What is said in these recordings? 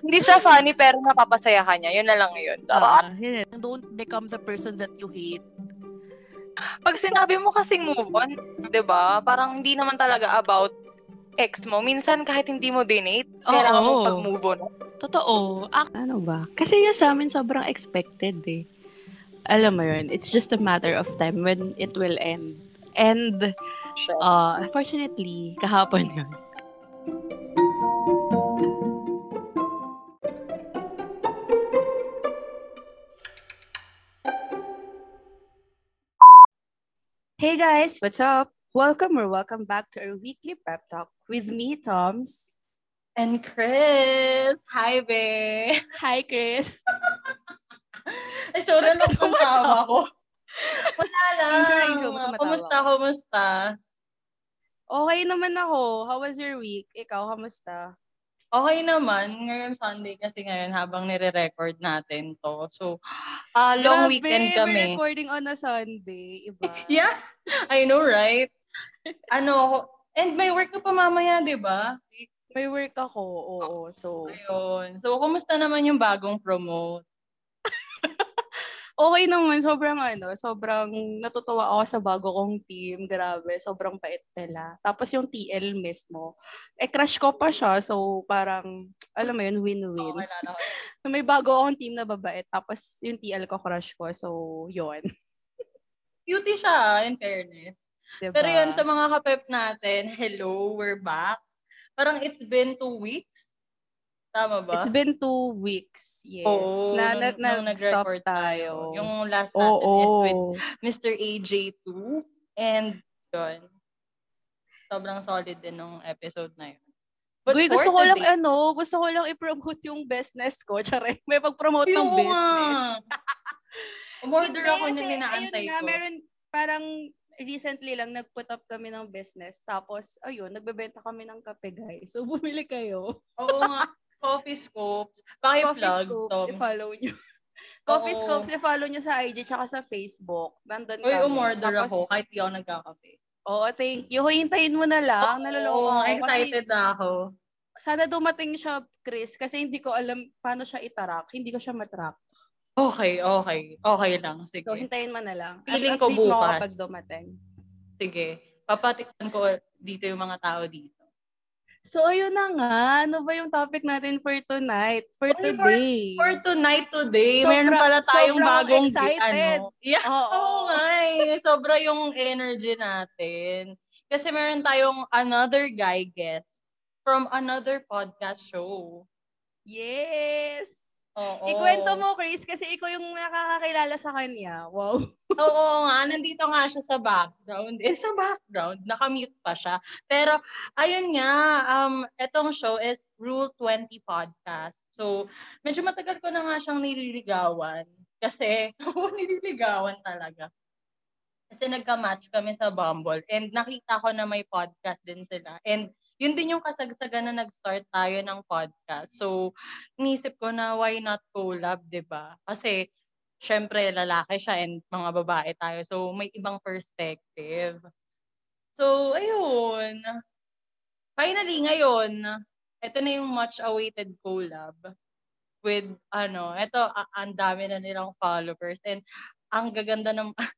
Hindi siya funny pero napapasaya ka niya. Yun na lang yun. Ah, yun. Don't become the person that you hate. Pag sinabi mo kasing move on, 'di ba? Parang hindi naman talaga about ex mo. Minsan kahit hindi mo dinate, kailangan mo pag-move on. Totoo. Ak- ano ba? Kasi yun sa amin sobrang expected eh. Alam mo yun, it's just a matter of time when it will end. And, uh, unfortunately, kahapon yun. Hey guys, what's up? Welcome or welcome back to our weekly pep talk with me, Toms. And Chris, hi be. Hi, Chris. Ay, sorry lang kung tawa ko. Wala lang. Kumusta, kumusta? Okay naman ako. How was your week? Ikaw, kamusta? Okay naman. Ngayon Sunday kasi ngayon habang nire-record natin to. So, ah long Grabe, weekend kami. recording on a Sunday. Iba. Yeah, I know, right? ano, and may work ka pa mamaya, di ba? May work ako. Oo. So, Ayun. So, kumusta naman yung bagong promote? Okay naman. Sobrang ano, sobrang natutuwa ako sa bago kong team. Grabe, sobrang pait nila. Tapos yung TL mismo, eh crush ko pa siya. So parang, alam mo yun, win-win. Okay. So, may bago akong team na babae. Tapos yung TL ko crush ko. So, yun. Cutie siya, in fairness. Diba? Pero yun, sa mga kapep natin, hello, we're back. Parang it's been two weeks. Tama ba? It's been two weeks. Yes. Oo, na, na, nung- nung nag-stop nag-record tayo. Yung last natin Oo. is with Mr. AJ2. And yun. Sobrang solid din nung episode na yun. But Uy, gusto ko lang today- ano, gusto ko lang i-promote yung business ko. Tsare, may pag-promote ng business. Umorder ako niyan inaantay ayun nga, ko. meron parang recently lang nag-put up kami ng business. Tapos, ayun, nagbebenta kami ng kape, guys. So, bumili kayo. Oo nga. Coffee Scopes. Coffee Paki-plug, Scopes, Tom. i-follow nyo. Coffee Oo. Scopes, i-follow nyo sa IG tsaka sa Facebook. Nandun Uy, kami. umorder Tapos, ako kahit di ako nagkakape. Oo, thank you. Hintayin mo na lang. Naloloko Oo, ako. excited na ako. Kasi, sana dumating siya, Chris, kasi hindi ko alam paano siya itarak. Hindi ko siya matrack. Okay, okay. Okay lang. Sige. So, hintayin mo na lang. At Feeling ko update mo ako bukas. kapag dumating. Sige. Papatikman ko dito yung mga tao dito. So, ayun na nga. Ano ba yung topic natin for tonight? For for- today? For tonight today, Sobra- meron pala tayong bagong excited. ano. Yeah. Oo. Nga eh. Sobra yung energy natin. Kasi meron tayong another guy guest from another podcast show. Yes! Oo. Ikwento mo, Chris, kasi ikaw yung nakakakilala sa kanya. Wow. Oo nga, nandito nga siya sa background. Eh, sa background, nakamute pa siya. Pero, ayun nga, um, etong show is Rule 20 Podcast. So, medyo matagal ko na nga siyang nililigawan. Kasi, oo, nililigawan talaga. Kasi nagka-match kami sa Bumble and nakita ko na may podcast din sila. And yun din yung kasagsagan na nag-start tayo ng podcast. So, inisip ko na why not collab, 'di ba? Kasi syempre lalaki siya and mga babae tayo. So, may ibang perspective. So, ayun. Finally, ngayon, ito na yung much awaited collab with ano, ito ang dami na nilang followers and ang gaganda ng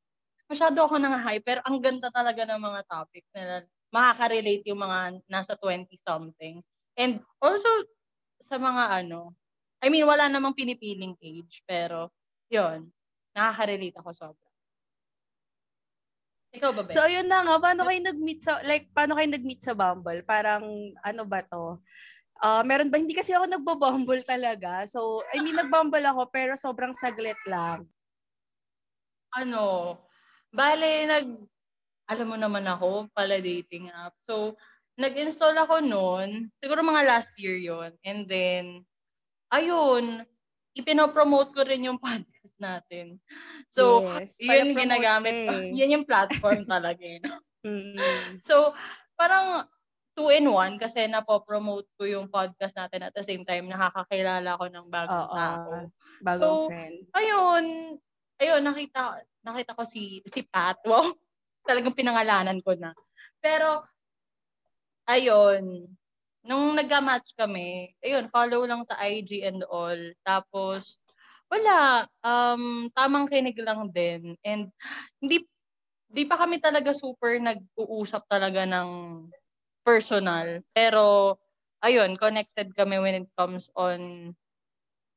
masyado ako nang hype pero ang ganda talaga ng mga topics nila. Makaka-relate yung mga nasa 20 something. And also sa mga ano, I mean wala namang pinipiling age pero yun, nakaka-relate ako sobra. Ikaw ba, Ben? So, ayun na nga. Paano kayo nag-meet sa, like, paano kayo nag-meet sa Bumble? Parang, ano ba to? Ah, meron ba? Hindi kasi ako nagbo-Bumble talaga. So, I mean, nag-Bumble ako, pero sobrang saglit lang. ano, bale, nag, alam mo naman ako, pala dating app. So, nag-install ako noon, siguro mga last year yon And then, ayun, ipinopromote ko rin yung podcast natin. So, Yes, yun ginagamit eh. Yan yung platform talaga. eh, no? Mm. So, parang two in one kasi napopromote ko yung podcast natin at the same time nakakakilala ko ng bagong Oo. tao. Bagong So, friend. ayun, ayun, nakita, nakita ko si, si Pat. Wow, talagang pinangalanan ko na. Pero, ayun, nung nagka-match kami, ayun, follow lang sa IG and all. Tapos, wala, um, tamang kinig lang din. And hindi, di pa kami talaga super nag-uusap talaga ng personal. Pero, ayun, connected kami when it comes on,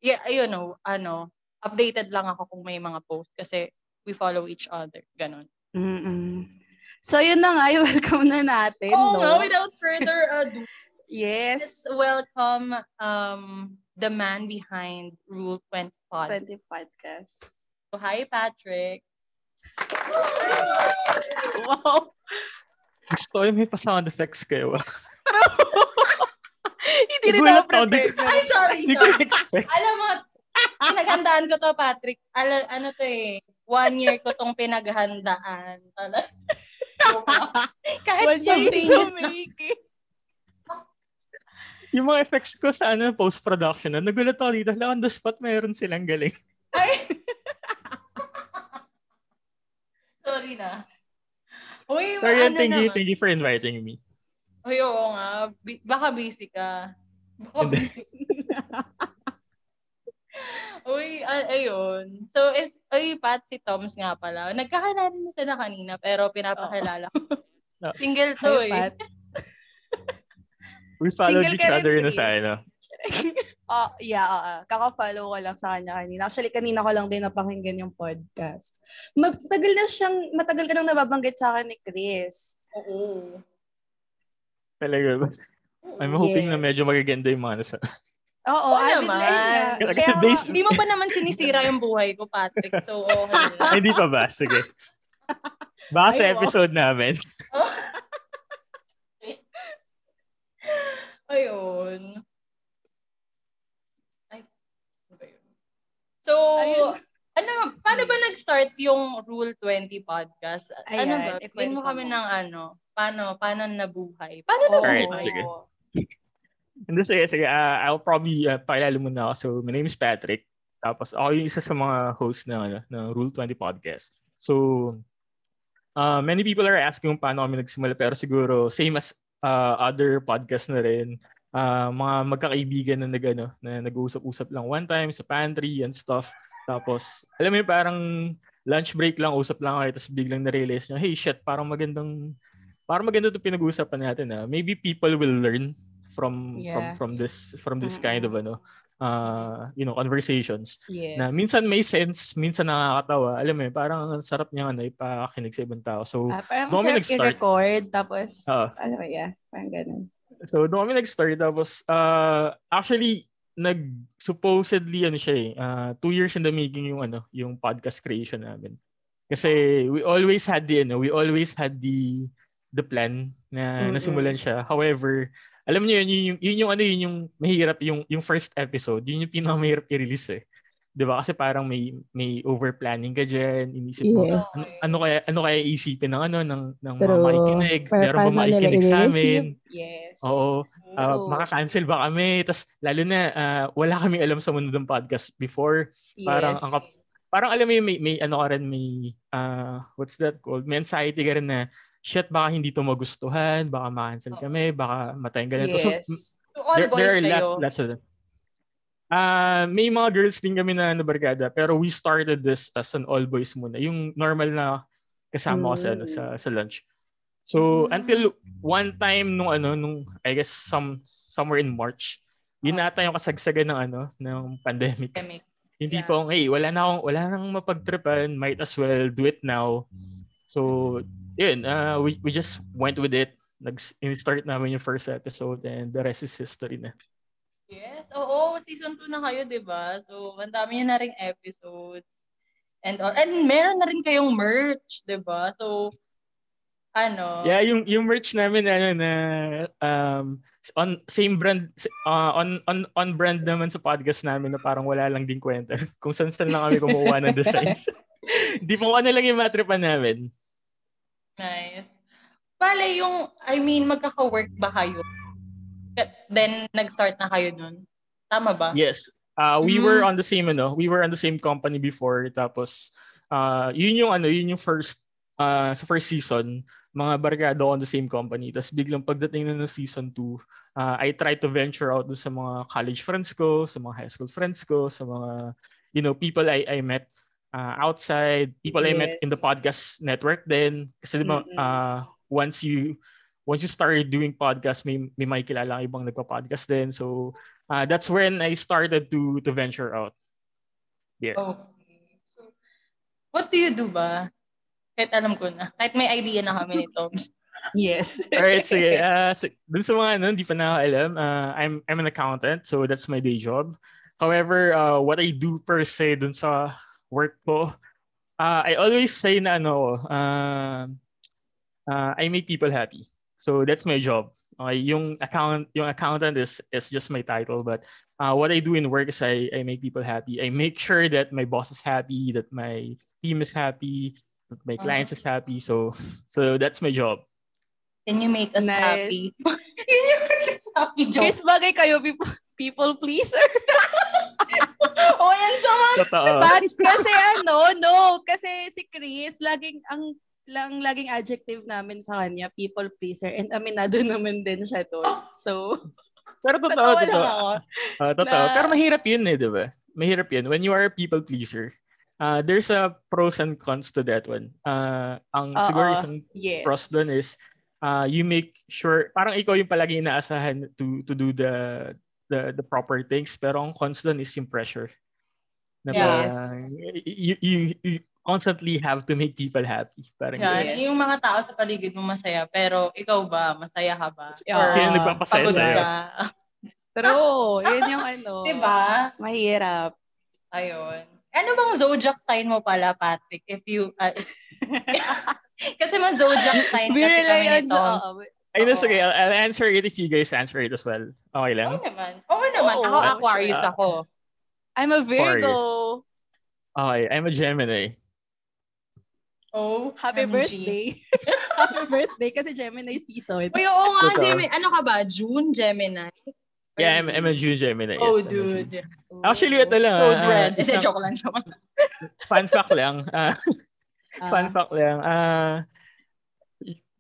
yeah, ayun, no, ano, updated lang ako kung may mga post kasi we follow each other. Ganon. Mm-mm. So, yun na nga, welcome na natin, Oh, no? nga, without further ado, Yes. let's welcome um the man behind Rule 20 Pod. 20 podcasts. So, hi, Patrick. Wow. Gusto ko yung may pa sound effects kayo. Hindi rin ako prepared. Ay, sorry, Hindi ko expect. Alam mo, pinaghandaan ko to, Patrick. Ala, ano to eh, one year ko tong pinaghandaan. Kahit One year to make it. Yung mga effects ko sa ano, post-production, na, nagulat ako dito. Hala, on the spot, mayroon silang galing. Ay. sorry na. Uy, So, yun, ano thank you, thank you for inviting me. Uy, oo nga. Bi- baka busy ka. Baka busy. Uy, a- ayun. So, is, uy, Pat, si Toms nga pala. Nagkakilala na sila kanina, pero pinapakilala ko. Oo. Single to Hi, eh. Pat. We followed Single each other na sa ano. Oh, yeah, oo. Kaka-follow ko lang sa kanya kanina. Actually, kanina ko lang din napakinggan yung podcast. Matagal na siyang, matagal ka nang nababanggit sa akin ni Chris. Oo. Talaga ba? I'm hoping na medyo magaganda yung mga nasa. Oo, Oo avid naman. na yun Kaya Hindi mo pa naman sinisira yung buhay ko, Patrick. So, okay. Hindi pa ba? Sige. Baka sa episode namin. Ayun. Ay, ano ba yun? So, Ayun. ano, paano ba nag-start yung Rule 20 podcast? ano Ayan, ba? ikwento Bigyan mo kami mo. ng ano, paano, paano nabuhay? Paano Oo. nabuhay? Alright, sige. Hindi, sige, sige. Uh, I'll probably uh, pakilala muna ako. So, my name is Patrick. Tapos, ako yung isa sa mga host ng, ano, ng Rule 20 podcast. So, uh, many people are asking kung paano kami nagsimula. Pero siguro, same as uh, other podcast na rin. Uh, mga magkakaibigan na, nag, ano, na nag-uusap-usap lang one time sa pantry and stuff. Tapos, alam mo yung parang lunch break lang, usap lang kayo. Tapos biglang na-realize nyo, hey, shit, parang magandang, parang maganda itong pinag-uusapan natin. Ah. Maybe people will learn from from Yeah. from this from this kind of ano uh you know conversations Yes. na minsan may sense minsan nakakatawa alam mo yun, parang ang sarap niya ano ipakinig sa ibang tao so Ah, parang sarap i-record, tapos, Oo. ano ba, yeah, parang ganun. So, doon kami nag-start. Tapos, uh, actually, nag supposedly ano siya eh, uh, two years in the making yung ano, yung podcast creation namin. Kasi we always had the ano, we always had the the plan na Mm-mm. nasimulan siya. However, alam niyo yun, yun, yung, yun yung ano yun yung mahirap yung yung first episode, yun yung pinakamahirap i-release eh. 'Di ba? Kasi parang may may over planning ka diyan, inisip mo Yes. ano, ano kaya ano kaya isipin ng ano ng ng mga True. makikinig, meron ba makikinig sa amin? Yes. Oo. Ah, Oo. maka-cancel ba kami? Tapos lalo na ah, wala kaming alam sa mundo ng podcast before. parang yes. ang kap- Parang alam mo yung may, may ano ka rin, may ah, what's that called? May anxiety ka rin na shit, baka hindi to magustuhan, baka ma-cancel kami, baka matayin ganito. So, Yes. So, all there, boys there are kayo. lot- lots of them. Ah, may mga girls din kami na nabarkada, pero we started this as an all boys muna. Yung normal na kasama ko sa, ano, sa sa lunch. So Mm. until one time nung ano nung I guess some somewhere in March, yun ata yung kasagsagan ng ano ng pandemic. Pandemic. Hindi Yeah. po, hey, wala na akong wala nang mapagtripan, might as well do it now. So, yun, uh, we we just went with it. Nag-start namin yung first episode and the rest is history na. Yes. Oo, season 2 na kayo, di ba? So, ang dami nyo na ring episodes. And, all. and meron na rin kayong merch, di ba? So, ano? Yeah, yung yung merch namin ano na um on same brand uh, on on on brand naman sa podcast namin na parang wala lang din kwenta. Kung saan saan lang kami kumuha ng designs. Hindi po ano lang yung matripan namin. Nice. Bale, yung, I mean, magkaka-work ba kayo? Then, nag-start na kayo nun? Tama ba? Yes. Uh, we Mm. were on the same ano, we were on the same company before tapos uh, yun yung ano, yun yung first uh, sa first season mga barkada ko on the same company. Tapos biglang pagdating na ng season 2, uh, I try to venture out sa mga college friends ko, sa mga high school friends ko, sa mga, you know, people I, I met uh, outside, people yes. I met in the podcast network then. Kasi di ba, uh, once you once you started doing podcast, may, may may kilala ibang nagpa-podcast din. So, uh, that's when I started to to venture out. Yeah. Okay. So, what do you do ba? Kahit alam ko na. Kahit may idea na kami ni Toms. yes. Alright, sige. Uh, so, dun sa mga ano, hindi pa nakakaalam, uh, I'm, I'm an accountant, so that's my day job. However, uh, what I do per se dun sa work ko, uh, I always say na ano, uh, uh, I make people happy. So that's my job. Okay, yung account yung accountant is is just my title, but uh, what I do in work is I, I make people happy. I make sure that my boss is happy, that my team is happy, that my clients uh-huh. is happy. So so that's my job. Can you make us nice. happy? Can you make us happy, job? Chris, bagay kayo people, people pleaser. mga... But kasi ano, no, kasi si Chris, laging ang lang laging adjective namin sa kanya, people pleaser. And aminado naman din siya doon. So, pero totoo, totoo. Uh, totoo. Na, Pero mahirap yun eh, di ba? Mahirap yun. When you are a people pleaser, uh, there's a pros and cons to that one. Uh, ang Uh-oh. siguro isang yes. pros doon is uh, you make sure, parang ikaw yung palagi inaasahan to to do the the the proper things. Pero ang cons doon is yung pressure. Na yes. Parang, you, you, you, constantly have to make people happy. Parang yeah, yes. yung mga tao sa paligid mo masaya, pero ikaw ba, masaya ka ba? Or Sino nagpapasaya sa'yo? Ka? True. Yun yung ano. Diba? Mahirap. Ayun. Ano bang zodiac sign mo pala, Patrick? If you, uh, kasi mga zodiac sign kasi kami ni Tom. I know, sige, I'll, I'll answer it if you guys answer it as well. Okay lang? Oo naman. Oo naman. Oh, ako, Aquarius sure. ako. I'm a Virgo. Aquarius. Okay, I'm a Gemini. Oh, happy MG. birthday. happy birthday kasi Gemini season. Uy, oo nga, Gemini. Ano ka ba? June Gemini? Yeah, I'm, I'm a June Gemini. Oh, yes, dude. Actually, ito lang. Code uh, red. Isang, joke lang. Joke lang. fun fact lang. Uh, uh, fun fact lang. Uh,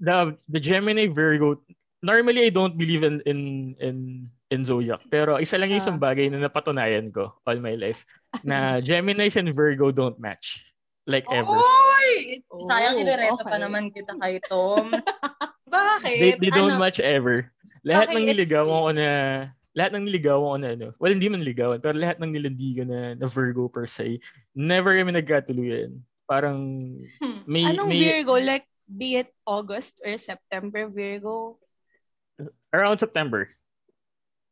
the, the Gemini Virgo, normally I don't believe in in in in zodiac. Pero isa lang yung isang bagay na napatunayan ko all my life na Geminis and Virgo don't match. Like ever. Oy! Sayang, oh, inereta okay. pa naman kita kay Tom. Bakit? They, they don't ano? match ever. Lahat okay, ng niligawan ko na lahat ng niligawan ko na ano, well, hindi man niligawan, pero lahat ng nilandigan na, na Virgo per se, never kami nagkatuluyan. Parang hmm. may... Anong may, Virgo? Like, be it August or September Virgo? Around September.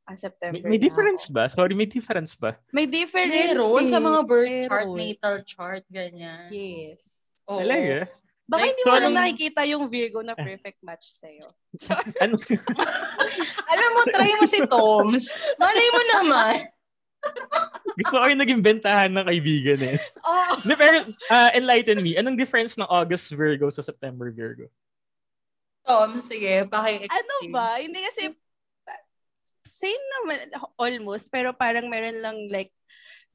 Ah, September. May, may difference ba? Sorry, may difference ba? May difference. Meron sa mga birth Meron. chart, natal chart, ganyan. Yes. Oo. Talaga? Baka like, hindi mo so, lang nakikita yung Virgo na perfect match sa'yo. ano? Alam mo, try mo si Toms. Malay mo naman. Gusto ko yung naging bentahan ng kaibigan eh. Oh. pero uh, enlighten me, anong difference ng August Virgo sa September Virgo? Tom, sige, paki Ano ba? Hindi kasi same naman almost pero parang meron lang like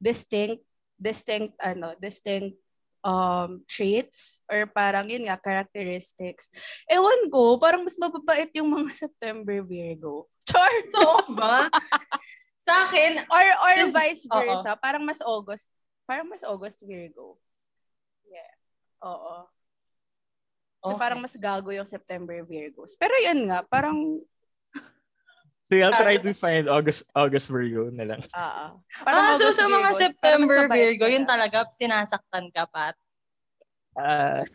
distinct distinct ano distinct um traits or parang yun nga characteristics. Ewan ko, parang mas mababait yung mga September Virgo. Char to ba? Sa akin or or since, vice versa, oo. parang mas August, parang mas August Virgo. Yeah. Oo. Okay. So, parang mas gago yung September Virgos. Pero yun nga, parang So I'll try to find August August Virgo na lang. Oo. Ah, so sa mga Virgos, September Virgo, yun talaga sinasaktan ka, Pat? Ah, uh,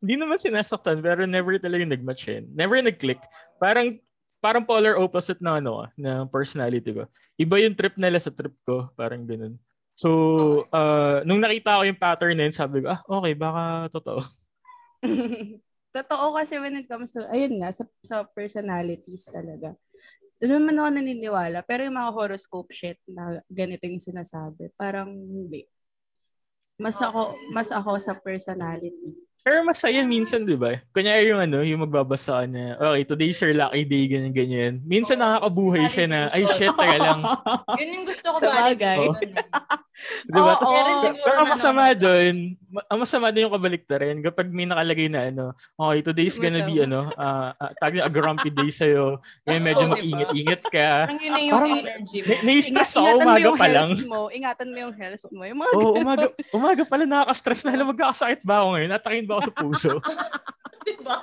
hindi naman sinasaktan, pero never talaga nag-match yun. Never nag-click. Parang parang polar opposite na ano, na personality ko. Iba yung trip nila sa trip ko, parang ganun. So, uh, nung nakita ko yung pattern na yun, sabi ko, ah, okay, baka totoo. totoo kasi when it comes to, ayun nga, sa, sa personalities talaga. Doon naman ako naniniwala. Pero yung mga horoscope shit na ganito yung sinasabi, parang hindi. Mas ako, mas ako sa personality. Pero masaya minsan, di ba? Kunyari yung ano, yung magbabasa ka na, okay, today's your lucky day, ganyan, ganyan. Minsan nakakabuhay siya na, ay shit, taga lang. Yun yung gusto ko ba? Sabagay. Diba? Kaya rin oo. siguro Pero masama doon, ang masama doon yung kabaliktaran kapag may nakalagay na ano, okay, today's gonna be ano, uh, uh, tag a grumpy day sa'yo. Ngayon medyo Oo, diba? mag-ingat-ingat ka. Parang yun na yung Parang energy mo. Na- nai-stress Inga- ako umaga pa lang. mo. Ingatan mo yung health mo. Yung mga oh, umaga, umaga pala nakaka-stress na. Hala, magkakasakit ba ako ngayon? Atakin ba ako sa puso? diba?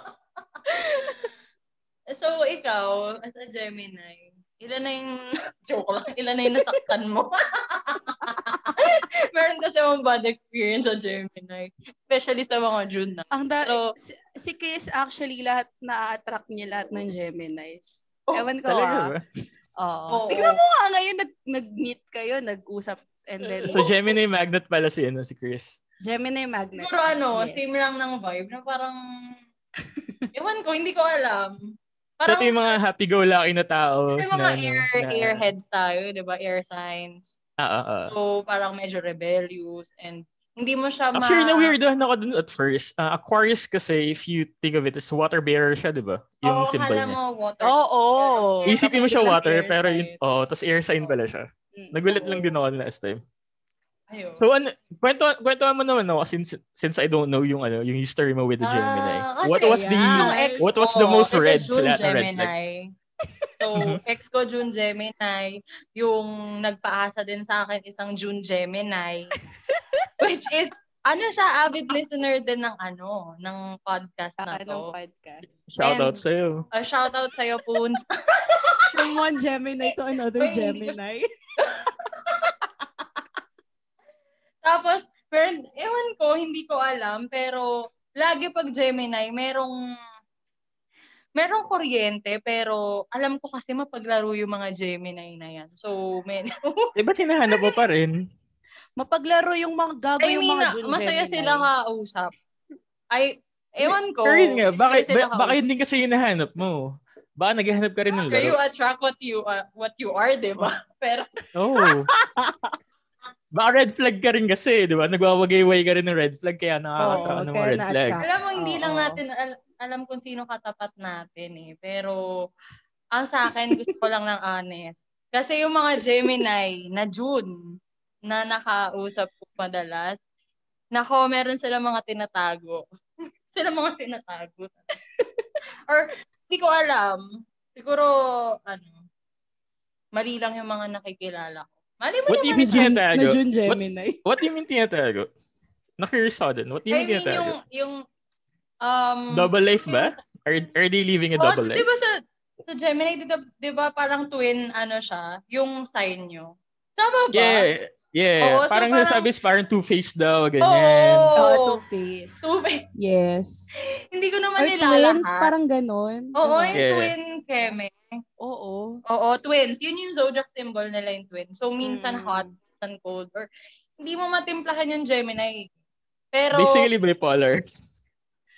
So, ikaw, as a Gemini, ilan na yung, joke lang, ilan na yung nasaktan mo? Meron kasi akong bad experience sa Gemini. Especially sa mga June na. Ang da- Pero- si, si Chris actually lahat na-attract niya lahat ng Geminis. Oh, Ewan ko Talaga ah. Oo. Oo. Tignan mo nga ngayon, nag, nag-meet kayo, nag-usap, and then So, Gemini magnet pala si, ano, si Chris. Gemini magnet. Siguro ano, Yes. same lang ng vibe na parang, ewan ko, hindi ko alam. So, Parang, ito yung mga happy-go-lucky na tao. na, mga ano, air, na- airheads tayo, di ba? Air signs. Ah, ah, ah. So, parang medyo rebellious and hindi mo siya ma... Actually, na-weirdohan ako dun at first. Uh, Aquarius kasi, if you think of it, is water bearer siya, di ba? Yung Oo, symbol kala niya. mo water. Oo. Oh, Isipin mo siya water, pero yun, oh, tapos air sign pala siya. Mm. Nagulat lang din ako last time. Ayun. So, ano, kwento, kwentuhan mo naman ako since, since I don't know yung, ano, yung history mo with the Gemini. Ah, kasi what was the, yeah. Ex what was the most red June sa lahat ng red flag? Gemini. So, Mhm. ex ko June Gemini, yung nagpaasa din sa akin isang June Gemini. which is, ano siya, avid listener din ng ano, ng podcast na to. podcast? Shout out And- sa'yo. A shout out sa'yo, Poons. From one Gemini to another Gemini. Tapos, pero, ewan ko, hindi ko alam, pero lagi pag Gemini, merong merong kuryente, pero alam ko kasi mapaglaro yung mga Gemini na yan. So, men, Eh, ba't hinahanap mo pa rin? Mapaglaro yung mga gago I yung mean, mga June masaya Gemini. sila kausap. Ay, ewan ko. Pero yun nga, bakit, masaya ba, baka hindi kasi hinahanap mo. Baka naghahanap ka rin ng laro. attract what you uh, what you are, di ba? Pero, Oo. Baka red flag ka rin kasi, di ba? Nagwawagay-way ka rin ng red flag, kaya nakaka-attract Oo, ng mga red flag. na-attract. alam mo, hindi lang Oo. natin al- alam kung sino katapat natin eh. Pero, ang sa akin, gusto ko lang ng honest. Kasi yung mga Gemini na June, na nakausap ko madalas, nako, meron sila mga tinatago. sila mga tinatago. Or, hindi ko alam. Siguro, ano, mali lang yung mga nakikilala ko. Mali mo What do you naman. mean tinatago? Na June What, Gemini. what do you mean tinatago? Na-curious ako dun. What do you I mean mean, tinatago? yung, yung, um, Double life ba? Are, are they living a Oh, double di life? ba sa, sa Gemini, di, di ba parang twin, ano siya, yung sign nyo? Tama ba? Yeah. Yeah. Oo, so parang, parang- nasabi is parang two-faced daw, Oo. ganyan. Oh, Two-Face. Two- Yes. hindi ko Or naman twins, nilalahat. parang ganon. Oo, Diba? yung Yeah. twin keme. Oo. Oo, twins. Yun yung zodiac symbol nila yung twin. So, minsan Mm. hot, minsan cold. Or, hindi mo matimplahan yung Gemini. Pero, Basically bipolar.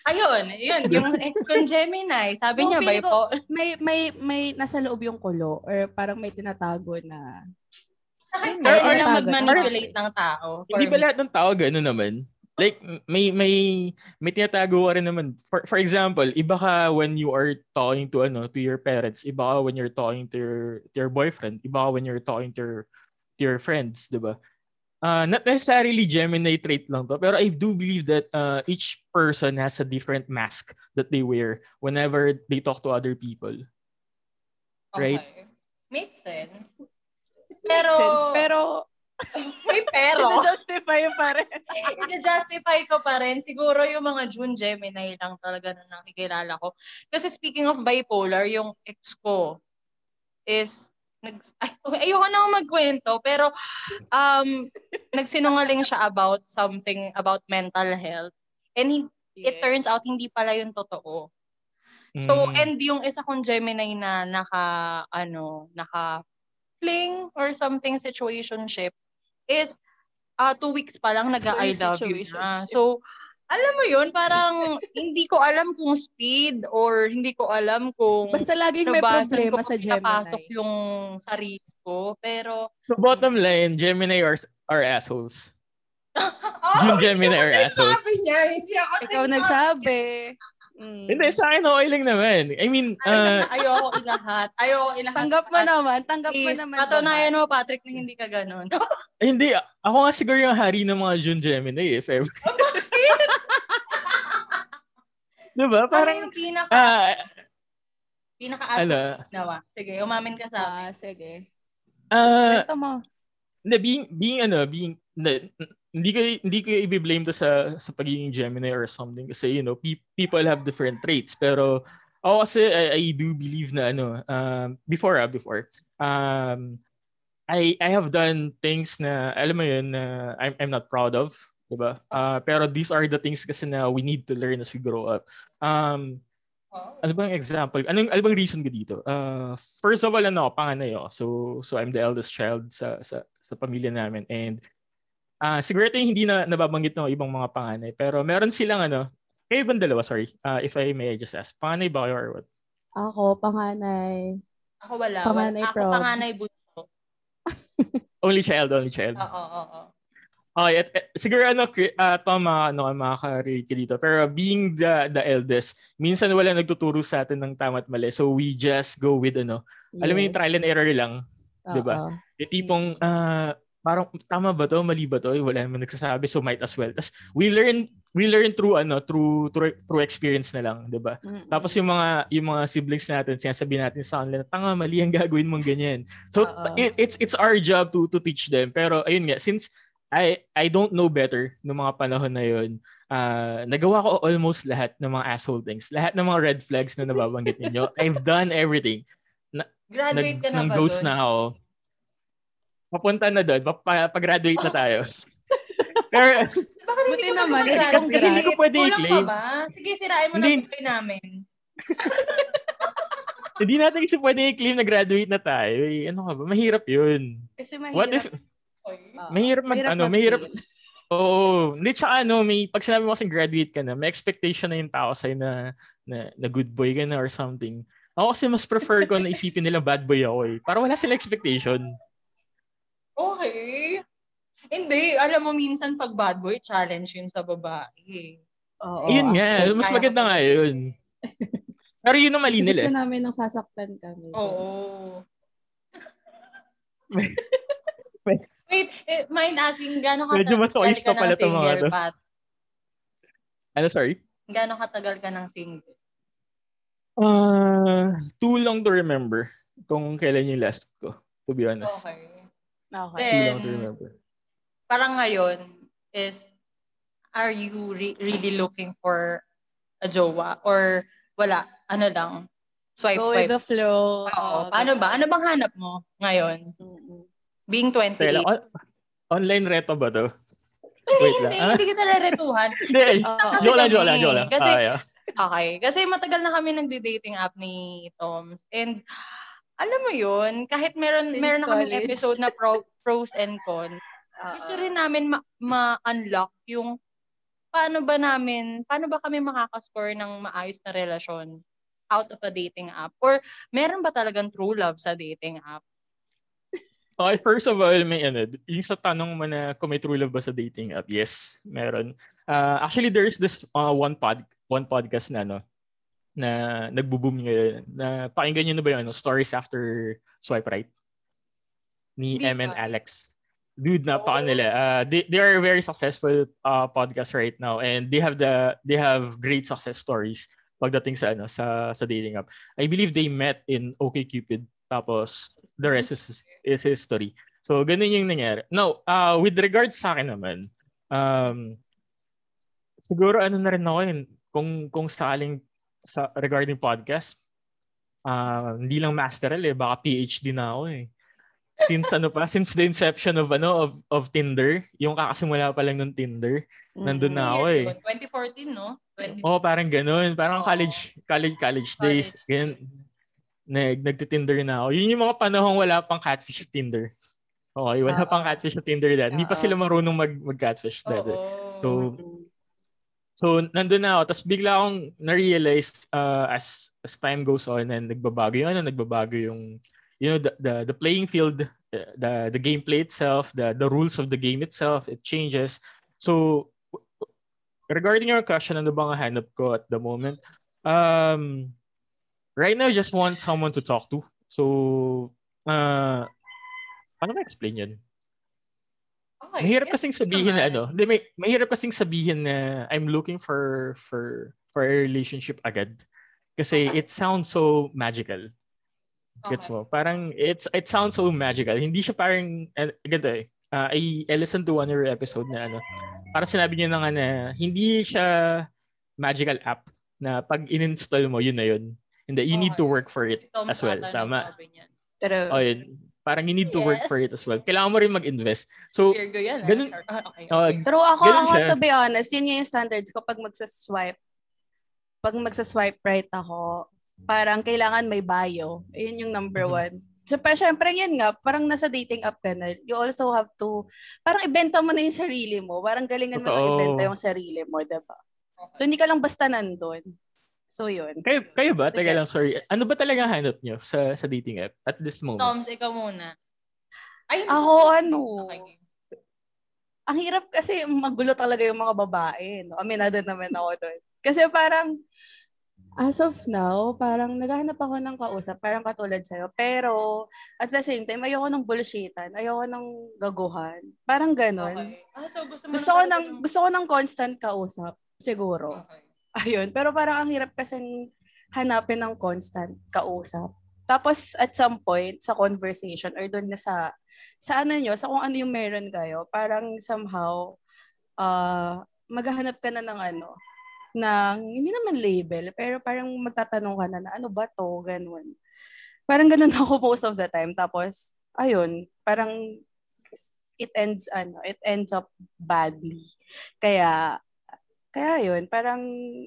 ayun, yun, yung ex kong Gemini. Sabi Oo, niya, feeling ko-. May, may, may nasa loob yung kulo or parang may tinatago na. Kaya or- lang or- mag-manipulate or- ng tao. Hindi ba me. lahat ng tao gano'n naman? Like, may, may, may tinatago ka rin naman. For, for example, iba ka when you are talking to, ano, to your parents. Iba ka when you're talking to your, to your boyfriend. Iba ka when you're talking to your, to your friends, di ba? Uh, not necessarily Gemini trait lang to, pero I do believe that uh, each person has a different mask that they wear whenever they talk to other people. right? Okay. Makes sense. Pero, Pero, sense, pero may pero. justify pa rin. I-justify ko pa rin. Siguro yung mga June Gemini lang talaga na nakikilala ko. Kasi speaking of bipolar, yung ex ko is nag ay, ayoko na magkwento pero um nagsinungaling siya about something about mental health and he- it turns out hindi pala yung totoo. So Mm. and yung isa kong Gemini na naka ano naka fling or something situationship is uh, two weeks pa lang nag I love you na. So alam mo yun, parang hindi ko alam kung speed or hindi ko alam kung Basta laging may problema sa Gemini. yung sarili ko. Pero, So bottom line, Gemini are, are assholes. oh, Yung Gemini are assholes. nagsabi niya. Hindi ako Ikaw nagsabi. Mm. Hindi, sa akin okay lang naman. I mean, Ay, uh, ayoko ilahat. Ayoko ilahat. Tanggap mo naman. Tanggap mo Please, naman. patunayan mo, Patrick, na hindi ka ganun. ay, hindi. Ako nga siguro yung hari ng mga June Gemini, if ever. diba? Parang Parang, yung pinaka, ah, pinaka-aso ano, ginawa. Sige, umamin ka sa amin. Ah, sige. ah, Ito mo. Hindi, being, being ano, being, hindi, hindi ko, hindi ko i-blame to sa, sa pagiging Gemini or something kasi, you know, pe- people have different traits. Pero, ako kasi, I, I do believe na, ano, um, before, ah, before, um, I, I have done things na, alam mo yun, na I'm, I'm not proud of, diba? Uh, pero these are the things kasi na we need to learn as we grow up. Um, Oh. ano bang example? Anong, ano bang reason ko dito? Uh, first of all, ano, panganay ako. So, so I'm the eldest child sa, sa, sa pamilya namin. And uh, siguro ito yung hindi na nababanggit ng ibang mga panganay. Pero meron silang ano, kayo ibang dalawa, sorry. Uh, if I may just ask. Panganay ba kayo or what? Ako, panganay. Ako wala. Panganay Ako probs. panganay bunso. Only child, only child. Oo, oo, oo. Okay, at, at, siguro ano, uh, Tom, mga, ano, makaka-relate ka dito. Pero being the, the eldest, minsan wala nagtuturo sa atin ng tama at mali. So we just go with ano, alam mo yung trial and error lang. di ba? Oo. Yung tipong, ah, parang tama ba to, mali ba to? Wala naman nagsasabi, so might as well. Tapos we learn we learn through ano, through through, through experience na lang, 'di ba? Mm-mm. Tapos yung mga yung mga siblings natin, sinasabi natin sa kanila, tanga mali ang gagawin mong ganyan. So it, it's it's our job to to teach them. Pero ayun nga, since I I don't know better no mga panahon na yun, ah, nagawa ko almost lahat ng mga asshole things. Lahat ng mga red flags na nababanggit ninyo. I've done everything. Graduate Nag, ka na ba ghost dun? na ako. Papunta na doon. Pa- pag-graduate na tayo. Pero, Bakit hindi ko naman, naman hindi graduate? ka- kasi hindi ko pwede Kulang i-claim. pa ba? Sige, sirain mo Hindi. na buhay namin. hindi natin kasi pwede i-claim na graduate na tayo. Eh, ano ka ba? Mahirap yun. Kasi mahirap. What if, Oy. Oo. mahirap mag, ano, mahirap, mag-fail. oo. Hindi, tsaka ano, may, pag sinabi mo kasing graduate ka na, may expectation na yung tao sa'yo na, na, na good boy ka na or something. Ako kasi mas prefer ko na isipin nila bad boy ako eh. Para wala silang expectation. Okay. Hindi, alam mo minsan pag bad boy, challenge yun sa babae. Oo. Ayun nga, actually, mas kaya maganda nga yun. Pero yun ang mali nila. gusto eh. namin nang sasaktan kami. Oo. Wait, eh, mind asking, gano'ng Medyo katagal masochista ka pala ng mga single. Pat? Ano, sorry? Gano'ng katagal ka ng single? Uh, too long to remember kung kailan yung last ko, to be honest. Okay. Okay. Then, to remember. parang ngayon is, are you re- really looking for a jowa? Or wala, ano lang, swipe, Go with swipe. the flow. Oo, paano ba? Ano bang hanap mo ngayon? Being 28. Kailan, on- online reto ba to? Hindi, Wait lang. hindi, Ah? hindi kita reretuhan. Hindi, Oo. joke lang, joke lang, joke lang. Kasi- Ah, yeah. Okay. Kasi matagal na kami nagde-dating app ni Toms. And alam mo yun, kahit meron, Since meron na kaming episode na pro, pros and cons, Oo. gusto rin namin ma- ma-unlock yung paano ba namin, paano ba kami makakascore ng maayos na relasyon out of a dating app? Or meron ba talagang true love sa dating app? Okay, first of all, may ano, yung sa tanong mo na kung may true love ba sa dating app, yes, meron. Uh, actually, there's this uh, one pod one podcast na ano, na nagbo-boom ngayon. Na pakinggan niyo na ba yung ano, Stories After Swipe Right? Ni Hindi M and. Alex. Dude, napaka nila. Uh, they, they are a very successful uh, podcast right now and they have the they have great success stories pagdating sa ano sa sa dating app. I believe they met in OkCupid tapos the rest is, is history. So ganun yung nangyari. Now, uh, with regards sa akin naman, um, siguro ano na rin ako yun, kung kung sakaling sa regarding podcast, ah hindi lang masteral eh, baka PhD na ako eh. Since ano pa, since the inception of ano of of Tinder, yung kakasimula pa lang ng Tinder, nandun na ako eh. Year yun, 2014, no? 20, Oh, parang ganoon, parang Oo. college college college days. college Ganyan, nag nagti-Tinder na ako. Yun yung mga panahon wala pang catfish sa Tinder. Okay, wala Oo. pang catfish sa Tinder dahil. Hindi pa Oo. sila marunong mag mag-catfish dahil. Oo. So, So, nandun na ako. Tapos bigla akong na-realize uh, as, as time goes on and nagbabago yung ano, nagbabago yung, you know, the, the, the playing field, the, the, gameplay itself, the, the rules of the game itself, it changes. So, regarding your question, ano bang hanap ko at the moment? Um, right now, I just want someone to talk to. So, uh, paano ma-explain yun? Okay. Mahirap yes, kasing sabihin na naman. ano, hindi, may, mahirap kasing sabihin na I'm looking for for for a relationship agad. Kasi Okay. it sounds so magical. Gets Okay. mo? Parang it's it sounds so magical. Hindi siya parang uh, ganito eh. Uh, I, I listened to one of your episode na ano. Para sinabi niyo na nga na hindi siya magical app na pag in-install mo, yun na yun. Hindi, you need to Okay. work for it Si Tom as well. Tama. Pero, Oh, yun. Parang you need to work Yes. for it as well. Kailangan mo rin mag-invest. So, Virgo yan. ah. ganun- ah, okay, oh, okay. pero ako, Ganun ako siya. to be honest, yun yung standards ko pag magsaswipe. Pag magsaswipe right ako, parang kailangan may bio. Yun yung number Mhm. one. So, pa, syempre yun nga, parang nasa dating app ka na, you also have to, parang ibenta mo na yung sarili mo. Parang galingan mo na ibenta yung sarili mo, diba? So, hindi ka lang basta nandun. So, yun. kayo, kayo ba? Teka lang, sorry. Ano ba talaga hanap nyo sa sa dating app at this moment? Toms, ikaw muna. Ay, Ako, ko- ano? Okay. ang hirap kasi magulo talaga yung mga babae. No? Aminado naman ako doon. Kasi parang, as of now, parang naghahanap ako ng kausap, parang katulad sa'yo. Pero, at the same time, ayoko ng bullshitan. Ayoko ng gaguhan. Parang ganon. Okay. Ah, so gusto mo Gusto na ko ng, gusto ko ng constant kausap. Siguro. Okay. Ayun. Pero parang ang hirap kasi hanapin ng constant kausap. Tapos, at some point, sa conversation, or doon na sa, sa ano nyo, sa kung ano yung meron kayo, parang somehow, uh, maghahanap ka na ng ano, ng, hindi naman label, pero parang magtatanong ka na na, ano ba to, ganun. Parang ganun ako most of the time. Tapos, ayun, parang it ends, ano, it ends up badly. Kaya, kaya yun, parang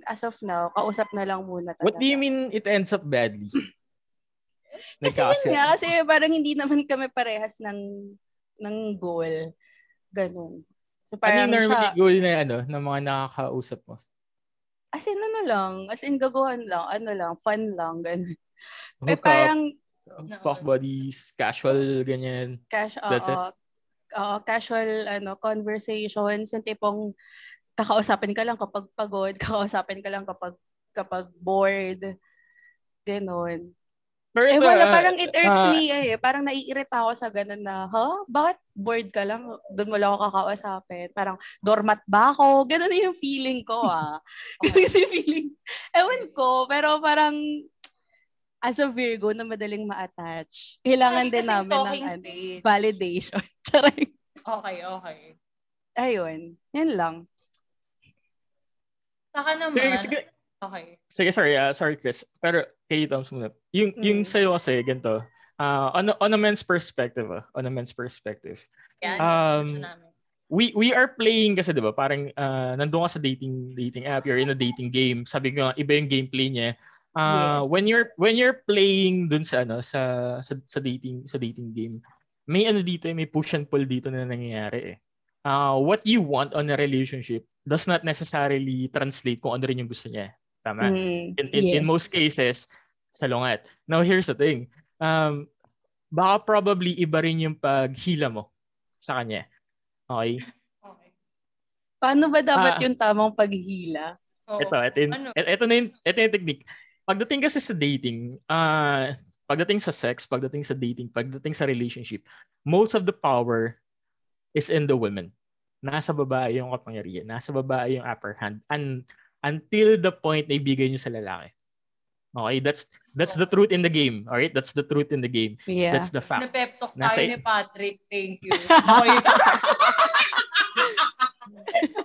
as of now, kausap na lang muna talaga. What do you mean it ends up badly? Kasi yun nga, kasi parang hindi naman kami parehas ng ng goal. Ganun. So Ano parang yung normally siya, goal na ano, ng mga nakakausap mo? as in ano lang, as in gaguhan lang, ano lang, fun lang, ganun. Eh Hook parang up, fuck buddies, casual, ganyan. cash, That's it? oo, oo, casual ano, conversations, yung tipong kakausapin ka lang kapag pagod, kakausapin ka lang kapag kapag bored. Ganun. Pero Eh wala, ah, parang it irks ah, me eh. Parang naiirita ako sa ganun na, ha? Bakit bored ka lang? Doon mo lang ako kakausapin. Parang, dormat ba ako? Ganun yung feeling ko ah. Ganun yung feeling. Ewan ko, pero parang, as a Virgo na madaling ma-attach, kailangan Sorry, din namin ng ano, stage. validation. Charay. Okay, okay. Ayun. Yan lang. Saka naman, sige, sige, okay. sige, sorry, ah, sorry Chris. Pero kay Toms muna. Yung, yung Mm. sa'yo kasi, ganito. ah on, a- on a man's perspective, ah, on a man's perspective. Yan, Um, we we are playing kasi 'di ba parang uh, nandun ka sa dating dating app you're in a dating game sabi ko iba yung gameplay niya uh, Yes. when you're when you're playing dun sa ano sa sa, sa dating sa dating game may ano dito eh, may push and pull dito na nangyayari eh uh, what you want on a relationship does not necessarily translate kung ano rin yung gusto niya tama Mm, in, in, in yes. most cases salungat now here's the thing um baka probably iba rin yung paghila mo sa kanya okay Okay. Paano ba dapat Ah. yung tamang paghihila? Oo. Ito, ito, yung, Ano? ito, na yung, ito yung technique. Pagdating kasi sa dating, ah pagdating sa sex, pagdating sa dating, pagdating sa relationship, most of the power is in the women. Nasa babae yung kapangyarihan. Nasa babae yung upper hand. And, until the point na ibigay nyo sa lalaki. Okay, that's that's the truth in the game. All right, that's the truth in the game. Yeah. That's the fact. Napeptok Nasa- tayo ni Patrick. Thank you. Okay.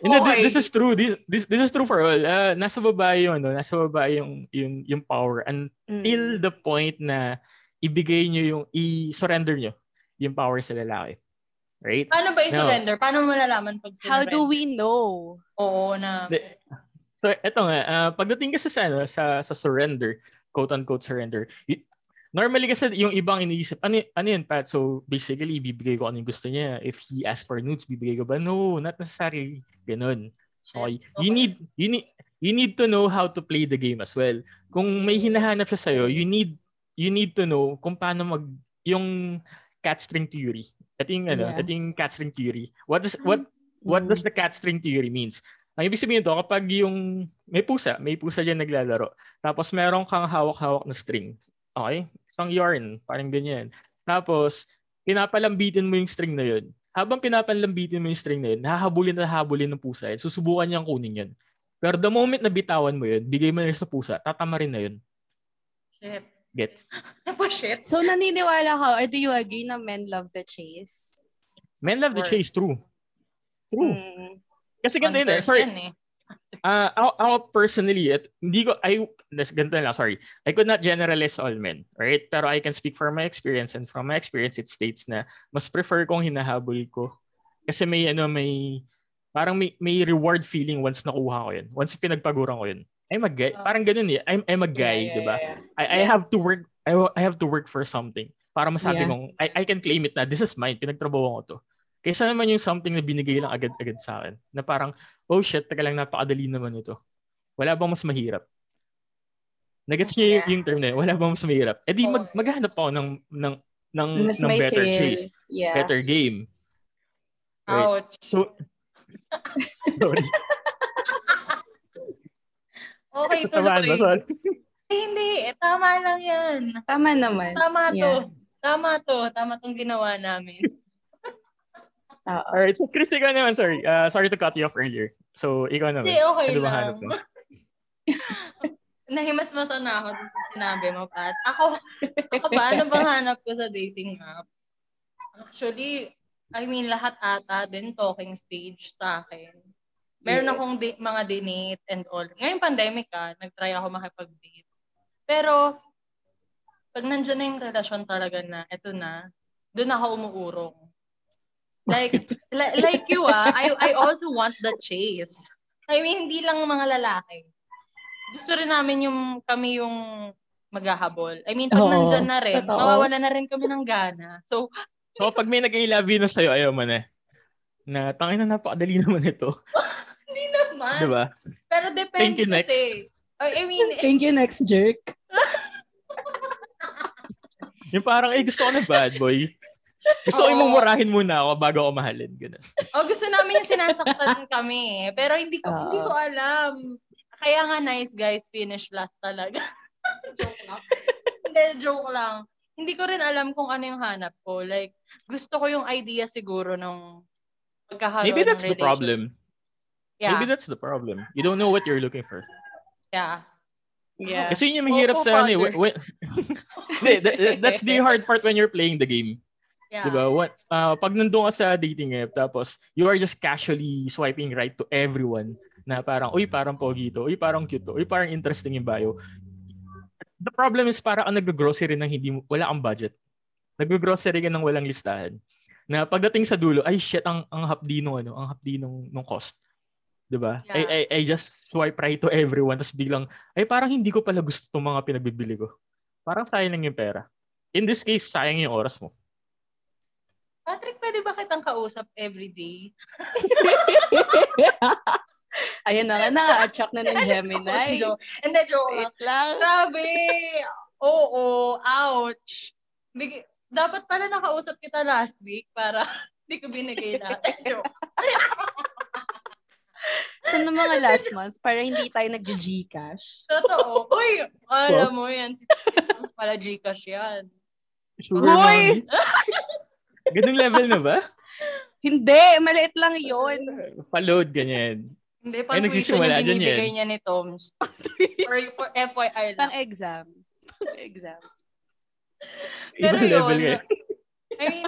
Hindi, Okay. this is true. This this this is true for all. Ah, nasa babae yung ano, nasa babae yung yung yung power until Mm. the point na ibigay nyo yung i-surrender nyo yung power sa lalaki. Right? Paano ba i-surrender? Paano mo malalaman pag How do we know? Oo na. De- So eto nga, ah, pagdating kasi sa ano, sa sa surrender, quote unquote surrender. y- normally kasi yung ibang iniisip, ano ano yun Pat? So basically bibigay ko ano yung gusto niya. If he asks for nudes, bibigay ko ba? No, not necessarily. Ganun. Okay. You need you need you need to know how to play the game as well. Kung may hinahanap siya sa'yo, you need you need to know kung paano mag yung cat string theory. Ito yung ano, Yeah. ito yung cat string theory. What does what what Mm. does the cat string theory means? Ang ibig sabihin to, kapag yung may pusa, may pusa dyan naglalaro, tapos meron kang hawak-hawak na string. Okay? Isang yarn, parang ganyan. Tapos, pinapalambitin mo yung string na yun. Habang pinapalambitin mo yung string na yun, nahahabulin na nahahabulin ng pusa yun. Susubukan niyang kunin yun. Pero the moment na bitawan mo yun, bigay mo na sa pusa, tatama rin na yun. Shit. Gets? Ano shit? So, naniniwala ka or do you agree na men love the chase? Men love the Sure. chase, true. True. Mm. Kasi ganito yun eh. Sorry, yan eh. Ah, ako, ako personally, at hindi ko, I, das, ganito lang, sorry. I could not generalize all men, right? Pero I can speak from my experience and from my experience, it states na mas prefer kong hinahabol ko. Kasi may, ano, may, parang may, may reward feeling once nakuha ko yun. Once pinagpaguran ko yun. I'm a guy. Oh. Parang ganun eh. I'm, I'm a guy, Yeah, di ba? yeah, yeah. I, I have to work, I, I have to work for something. Para masabi Yeah. kong, I, I can claim it na, this is mine, pinagtrabaho ko to. Kaysa naman yung something na binigay lang agad-agad sa akin. Na parang, oh shit, taga lang napakadali naman ito. Wala bang mas mahirap? Nagets niyo yung, yung term na yun, wala bang mas mahirap? Eh di mag, Oo. maghanap ako ng, ng, ng, Mas ng better thrill. chase, Yeah. better game. Right. Ouch. So, sorry. Okay, Tamaan ba? tuloy. Sorry. Hindi. Eh, tama lang yan. Tama naman. Tama to. Yeah. Tama to. Tama tong ginawa namin. Oo. Alright, so Chris, ikaw naman, sorry. Uh, sorry to cut you off earlier. So, ikaw naman. Hindi, okay Ano lang. Nahimasmasan na ako dun sa sinabi mo, Pat. Ako, ako ba, ano bang hanap ko sa dating app? Actually, I mean, lahat ata din talking stage sa akin. Meron Yes. akong di- mga dinate and all. Ngayong pandemic ah, nag-try ako makipag-date. Pero, pag nandiyan na yung relasyon talaga na, eto na, doon ako umuurong. Like, li- like you ah, I, I also want the chase. I mean, hindi lang mga lalaki. Gusto rin namin yung kami yung maghahabol. I mean, pag Oo, nandyan na rin, totoo. mawawala na rin kami ng gana. So, So, pag may nag-i-love you na sa'yo, ayaw mo na. Na, tangin na napakadali naman ito. naman. Di ba? Pero Thank depende you, next. kasi. I I mean, Thank you, next jerk. Yung parang, eh, gusto ko na bad boy. Gusto ko mumurahin muna ako bago ako mahalin. Ganun. oh, gusto namin yung sinasaktan kami. eh. Pero hindi ko, Oo. hindi ko alam. Kaya nga nice guys, finish last talaga. joke lang. Hindi, joke lang. Hindi ko rin alam kung ano yung hanap ko. Like, gusto ko yung idea siguro ng pagkakaroon Maybe that's the problem. Yeah, Maybe that's the problem. You don't know what you're looking for. yeah. Yeah. Kasi yun yung mahirap Opo, sa ano eh. when- that- that- that's the hard part when you're playing the game. Yeah. Diba? What, uh, pag nandun ka sa dating app, tapos you are just casually swiping right to everyone na parang, uy, parang pogi to, uy, parang cute to, uy, parang interesting yung bio. The problem is parang ang nag-grocery ng hindi, mo- wala kang budget. Nag-grocery ka ng walang listahan. Na pagdating sa dulo, ay shit, ang, ang hapdi nung, ano, ang hapdi nung, nung cost. Diba? I, I, I just swipe right to everyone, tapos biglang, ay parang hindi ko pala gusto itong mga pinagbibili ko. Parang sayang lang yung pera. In this case, sayang yung oras mo. Patrick, pwede ba kitang kausap everyday? Ayan na nga, na-attract na ng Gemini. Joke. Hindi, joke lang. Wait lang. Grabe! Oo, ouch! Big, dapat pala nakausap kita last week para hindi ko binigay lahat. Joke. Sa ng mga last months, para hindi tayo nag-Gcash. Totoo. Uy, alam mo yan. Si Tito's pala Gcash yan. Hoy! mommy. Ganung level na ba? Hindi, maliit lang yon. Paload, ganyan. Hindi, Ay, pang tuition nagsisimula yung binibigay yan. niya ni Toms. For, for FYI lang. Pang-exam. Pang-exam. Pero Ibang level yun, nga. I mean,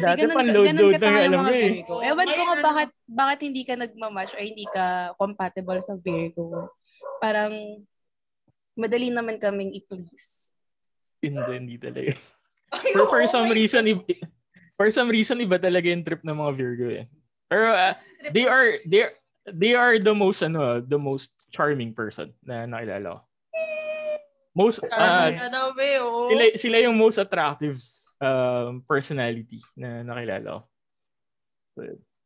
Dati ganun- pang load load lang alam ko eh. Virgo. Ewan ko nga ano. bakit, bakit hindi ka nagmamatch or hindi ka compatible sa Virgo. Parang, madali naman kaming i-please. Hindi, hindi talaga. For, for oo, some reason, for some reason, iba talaga yung trip ng mga Virgo eh. Pero uh, they are, they are, they are the most, ano, the most charming person na nakilala ko. Most, uh, sila, sila yung most attractive um, personality na nakilala ko.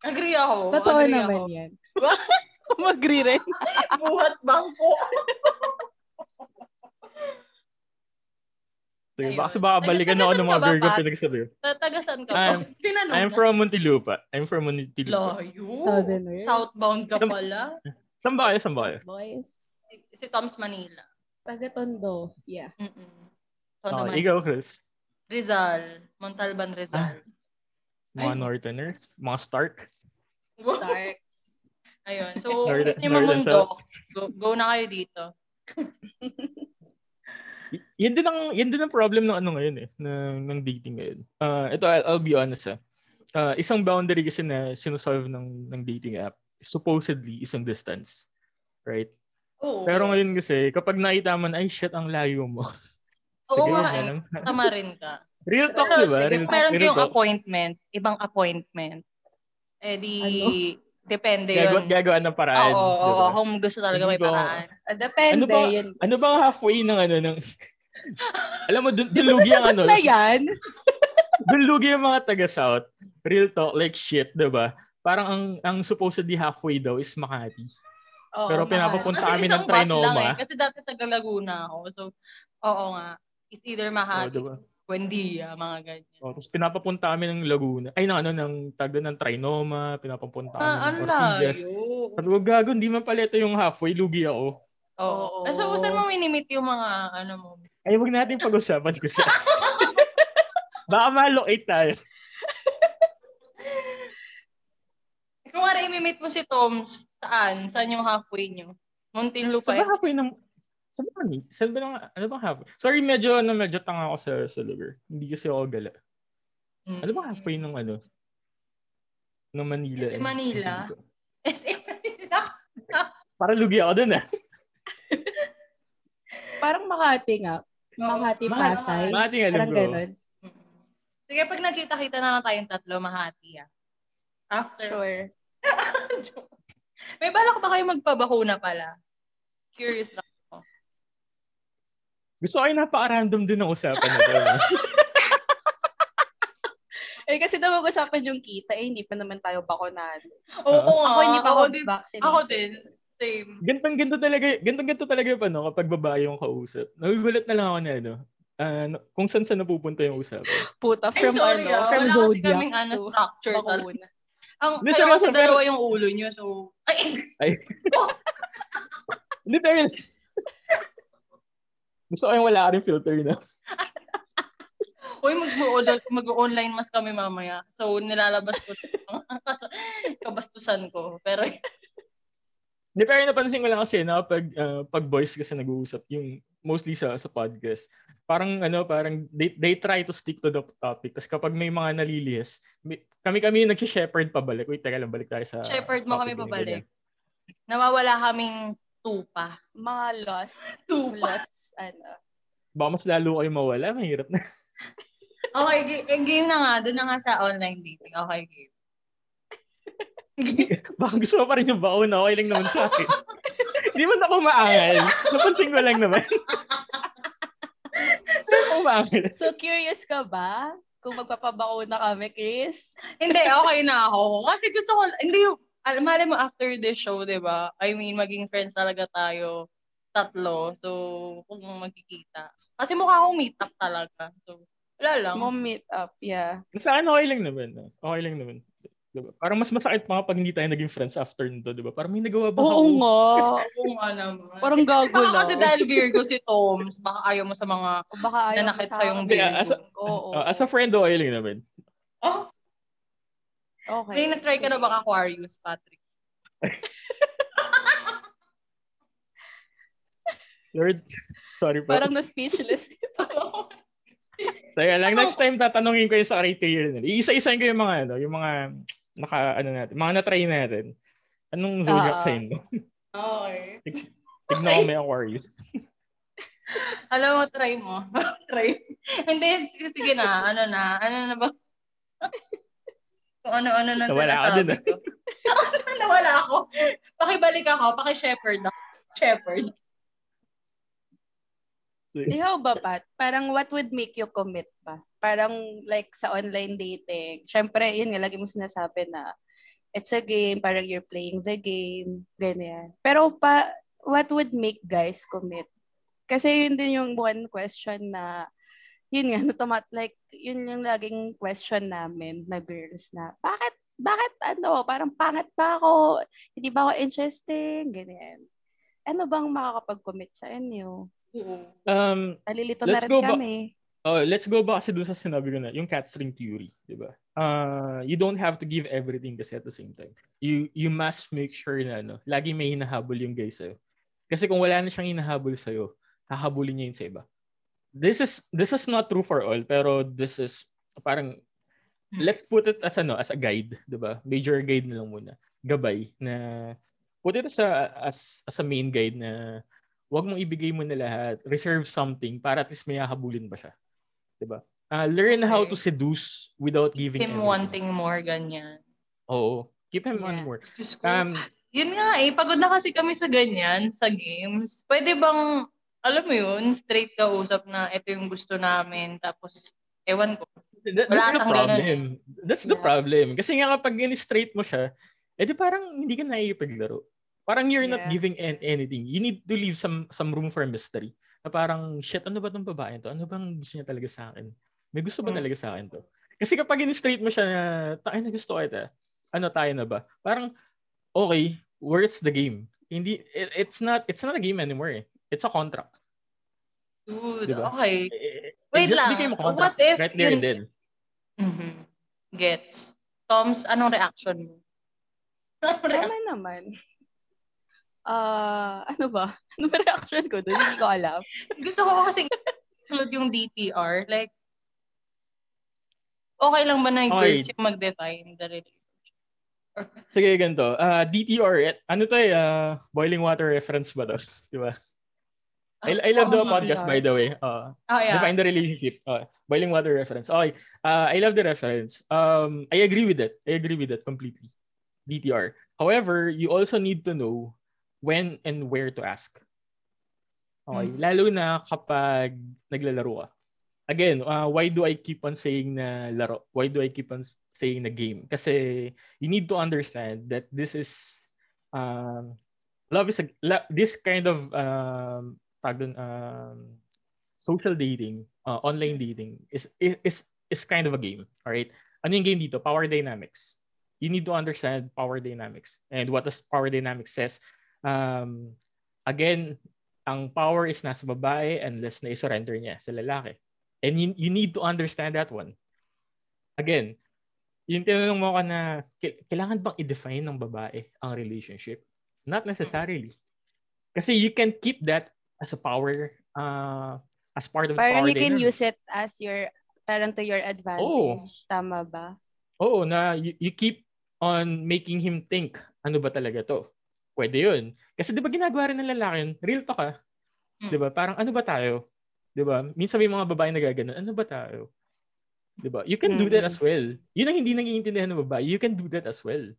Agree ako. Totoo agree naman ako. yan. Mag-agree rin. Buhat bangko. Sige, Ayun. baka kasi baka balikan ako ng tagasan mga ba, Virgo pinagsabi. Tatagasan ka I'm- po. Tinanong I'm from Muntinlupa. I'm from Muntinlupa. Layo. Southerner. Southbound ka pala. Saan ba kayo? Saan ba kayo? Boys. Si, si Tom's Manila. Taga Tondo. Yeah. Mm-mm. Tondo Oh, Manila. ikaw, Chris. Rizal. Montalban Rizal. Mga Ay. Northerners? Mga Stark? Starks. Ayun. So, Northern- gusto niyo Northern mamundok. Go, go na kayo dito. Y- yan din ang yan din ang problem ng ano ngayon eh ng ng dating ngayon. Uh, ito I'll, I'll be honest ah. Uh, isang boundary kasi na sinusolve ng ng dating app supposedly isang distance. Right? Oo. Pero ngayon kasi kapag nakita mo na ay shit ang layo mo. Oo Sige, nga eh. Tama rin ka. Real talk, Pero di ba? sige, Real, meron real kayong talk. appointment, ibang appointment. Eh di, Ano? depende Gagawa, yun. gagawa ng paraan. Oo, oo, di ba? oo, kung gusto talaga may paraan. Ah, depende. Ano ba, yun. ano bang halfway ng ano ng Alam mo dun, dun lugi ang ano. na yan? Dun lugi ang mga taga South. Real talk like shit, 'di ba? Parang ang ang supposedly halfway daw is Makati. Oo, Pero mahal. pinapapunta kami ng isang bus lang Trinoma. eh. Kasi dati taga Laguna ako. So, oo nga. It's either Oh, Makati, diba? Buendia, mga ganyan. Oh, tapos pinapapunta kami ng Laguna. Ay, ng ano, ng tagda ng Trinoma, pinapapunta kami Ah, ng Ortigas. Sabi ko, gago, hindi man pala ito yung halfway, lugi ako. Oo. Oo. So, saan mo minimit yung mga, ano mo? Ay, wag natin pag-usapan ko sa... Baka malocate tayo. Kung nga imimit mo si Toms, saan? Saan yung halfway nyo? Muntinlupa. Saan ba halfway ng... Saan ba ni? Saan ba ng... Ano bang halfway? Sorry, medyo, ano, medyo tanga ako sa, sa lugar. Hindi kasi ako gala. Mm. Ano bang halfway ng ano? Ng Manila. SM Manila? SM Manila. Para lugi ako dun ah. Parang Makati nga. Makati. Pasay. Makati nga, Parang bro. ganun. Sige, pag nagkita-kita na lang tayong tatlo, Mahati ah. After. Sure. May balak ba kayo magpabakuna pala? Curious lang. Gusto ko yung napaka-random din ng usapan na to. Eh, kasi daw mag-usapan yung kita, eh, hindi pa naman tayo bakunado. Oo nga. Ako hindi pa ako, din. vaccinated. Ako din. Same. Gantong ganto talaga, gantong ganto talaga yung ano, kapag babae yung kausap. Nagugulat na lang ako na ano, ah, no- kung saan saan napupunta yung usapan. Puta, Ay, from sorry ano, ah. from Wala kasi Zodiac kaming ano, structure bakuna. Ang Hindi, kayo kasi dalawa pero- yung ulo nyo, so... Ay, Hindi pero Gusto ko yung wala ka rin filter na. Uy, mag- mag-online mas kami mamaya. So, nilalabas ko kabastusan ko. Pero, Hindi pero napansin ko lang kasi na pag ah, pag boys kasi nag-uusap yung mostly sa sa podcast. Parang ano, parang they, they try to stick to the topic. Tapos kapag may mga nalilihis, kami-kami yung nag-shepherd pabalik. Wait, teka lang, balik tayo sa shepherd mo kami pabalik. ganyan. Nawawala kaming tupa. Mga lost. Tupa. Lost, ano. Baka mas lalo kayo mawala, mahirap na. Okay, ga- eh, game na nga. Doon na nga sa online dating. Okay, game. Baka gusto mo pa rin yung baon na okay lang naman sa akin. Hindi man ako maangal. Napansin ko lang naman. Ako maangal. So, curious ka ba? Kung magpapabakuna kami, Chris? hindi, okay na ako. Kasi gusto ko, hindi yung, al- mali mo after this show, di ba? I mean, maging friends talaga tayo tatlo. So, kung magkikita. Kasi mukha akong meet up talaga. So, wala lang. Mo meet up, yeah. Sa akin, okay lang naman. Okay lang naman. Diba? Parang mas masakit pa pag hindi tayo naging friends after nito, di ba? Parang may nagawa ba Oo ako? nga. Oo nga naman. Parang gago lang. kasi dahil Virgo si Toms, baka ayaw mo sa mga O baka ayaw nanakit sa yung Virgo. ah, as a- Oo. Ah, as a friend, okay lang naman. oh, okay. may na-try ka na bang Aquarius, Patrick? Lord, sorry po. Parang na-speechless. Teka lang, next time tatanungin ko yung sa criteria nila. Iisa-isahin ko yung mga, ano, yung mga, naka, ano natin, mga na-try natin. Anong zodiac ah. sign mo? Okay. Tignan ko may Aquarius. Alam mo, try mo. try. Hindi, sige, sige na. Ano na? Ano na ba? Kung ano-ano na Nawala sinasabi dun, ah. ko. Nawala ako. Pakibalik ako. Paki-shepherd ako. Shepherd. Ikaw ba, Pat? Parang what would make you commit ba? Parang like sa online dating. Siyempre, yun nga, lagi mo sinasabi na it's a game, parang you're playing the game, ganyan. Pero pa, what would make guys commit? Kasi yun din yung one question na yun nga, natomat, like, yun yung laging question namin na girls na, bakit, bakit ano, parang pangit ba ako, hindi ba ako interesting, ganyan. Ano bang makakapag-commit sa inyo? Um, Nalilito na rin go ba- kami. oh, let's go back kasi dun sa sinabi ko na, yung cat string theory, di ba? Uh, you don't have to give everything kasi at the same time. You you must make sure na ano, lagi may hinahabol yung guy sa'yo. Kasi kung wala na siyang hinahabol sa'yo, hahabulin niya yun sa iba. This is this is not true for all, pero this is parang let's put it as ano, as a guide, 'di ba? Major guide na lang muna. Gabay na put it as a, as, as a main guide na wag mong ibigay mo na lahat. Reserve something para at least may hahabulin ba siya. 'Di ba? Uh, learn how to Okay. seduce without giving Him everything. wanting more, ganyan. Oo. Keep him on Yeah. more. Diyos ko. Um, Yun nga eh, pagod na kasi kami sa ganyan, sa games. Pwede bang, alam mo yun, straight ka usap na ito yung gusto namin, tapos, ewan ko. That- Wala that's the kang ganun problem. That's the Yeah. problem. Kasi nga kapag in-straight mo siya, edi parang hindi ka naiipaglaro. Parang you're not Yeah. giving an- anything. You need to leave some some room for mystery. Na parang, shit, ano ba tong babae to? Ano bang gusto niya talaga sa akin? May gusto ba Hmm. talaga sa akin to? Kasi kapag in-straight mo siya na, tayo na gusto ko ito. Ano tayo na ba? Parang, okay, where's the game? Hindi, it- it's not, it's not a game anymore eh. It's a contract. Dude, Diba? okay. Eh, it Wait just lang. became a What contract if right there yun- and then. Mhm. Gets. Toms, anong reaction mo? Anong reaction? Tama naman. Ah, ano ba? Ano ba reaction ko doon? Hindi ko alam. Gusto ko kasi include yung DTR. Like, okay lang ba na yung Okay. girls yung mag-define the relationship? Sige, ganito. Uh, DTR, eh, ano to eh, uh, boiling water reference ba to? Di ba? I, I love the Oo nga. podcast, by the way. Uh, Oh, yeah. Define the relationship. Uh, boiling water reference. Okay. Uh, I love the reference. Um, I agree with it. I agree with it completely. DTR. However, you also need to know when and where to ask. Okay. Mm. Lalo na kapag naglalaro ka. Again, uh, why do I keep on saying na laro? Why do I keep on saying na game? Kasi you need to understand that this is um, love is a, la- this kind of um, tawag dun, um, social dating, uh, online dating is, is is is kind of a game. All right. Ano yung game dito? Power dynamics. You need to understand power dynamics. And what does power dynamics says? Um, again, ang power is nasa babae unless na surrender niya sa lalaki. And you, you need to understand that one. Again, yung tinanong mo ka na, kailangan bang i-define ng babae ang relationship? Not necessarily. Kasi you can keep that as a power, uh, as part of the Parang power you can dynamic. use it as your, parang to your advantage. Tama ba? Oo, na you, you keep on making him think, ano ba talaga to? Pwede yun. Kasi di ba ginagawa rin ng lalaki yun? Real talk ah. Mm. Di ba? Parang ano ba tayo? Di ba? Minsan may mga babae nagaganon, ano ba tayo? Di ba? You can do that Mm. as well. Yun ang hindi naging ng babae. You can do that as well.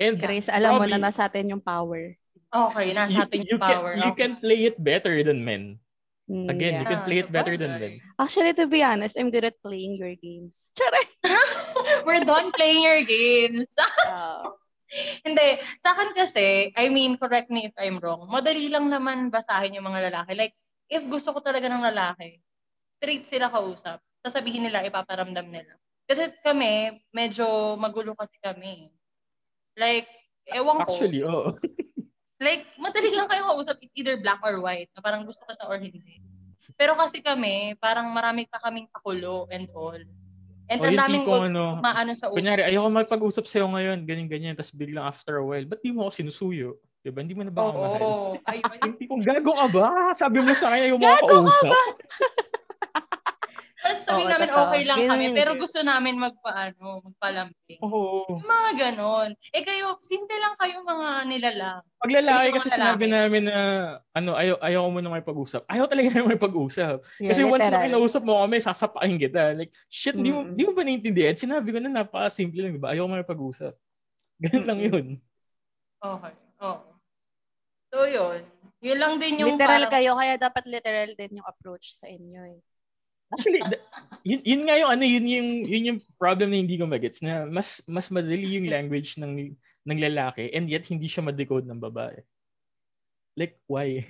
And Grace, alam mo na probably, nasa atin yung power. Okay, you, nasa atin you yung power. Can, you Okay. can play it better than men. Mm, Again, you yeah. can play it better than men. Actually, to be honest, I'm good at playing your games. Charay! We're done playing your games. Ah, Hindi. Sa akin kasi, I mean, correct me if I'm wrong, madali lang naman basahin yung mga lalaki. Like, if gusto ko talaga ng lalaki, straight sila kausap. Sasabihin nila, ipaparamdam nila. Kasi kami, medyo magulo kasi kami. Like, ewan ko. Actually, oo. Like, madali lang kayo kausap. It's either black or white. Na parang gusto kita or hindi. Pero kasi kami, parang marami pa kaming kakulo and all. And O ang daming tipong ano, maano sa ulo. Kunyari, ayoko magpag-usap sa'yo ngayon, ganyan-ganyan, tapos biglang after a while, ba't di mo ako sinusuyo? Diba? Hindi mo na ba ako mahal? Oo. Ayun. Yung tipong, gago ka ba? Sabi mo sa kanya, mga Gago ka kausap. Tapos sabi Oo, namin totoo. okay lang Ganun kami, yung pero gusto namin magpaano, magpalambing. Oo. Yung mga ganon. Eh kayo, simple lang kayo mga nilalang. Pag lalaki kasi mga sinabi lalaki. namin na, ano, ayaw, ayaw ko muna may pag-usap. Ayaw talaga namin may pag-usap. Kasi yeah, once na literal. kinausap mo kami, sasapakin kita. Like, shit, di mo, Mm-mm. di mo ba naiintindihan? Sinabi ko na napaka-simple lang, di ba? Ayaw ko may pag-usap. Ganun lang yun. Okay. Oo. So yun. Yun lang din yung Literal parang, kayo, kaya dapat literal din yung approach sa inyo eh. Actually, yun, yun nga yung ano, yun yung yun yung problem na hindi ko magets na mas mas madali yung language ng ng lalaki and yet hindi siya ma-decode ng babae. Like why?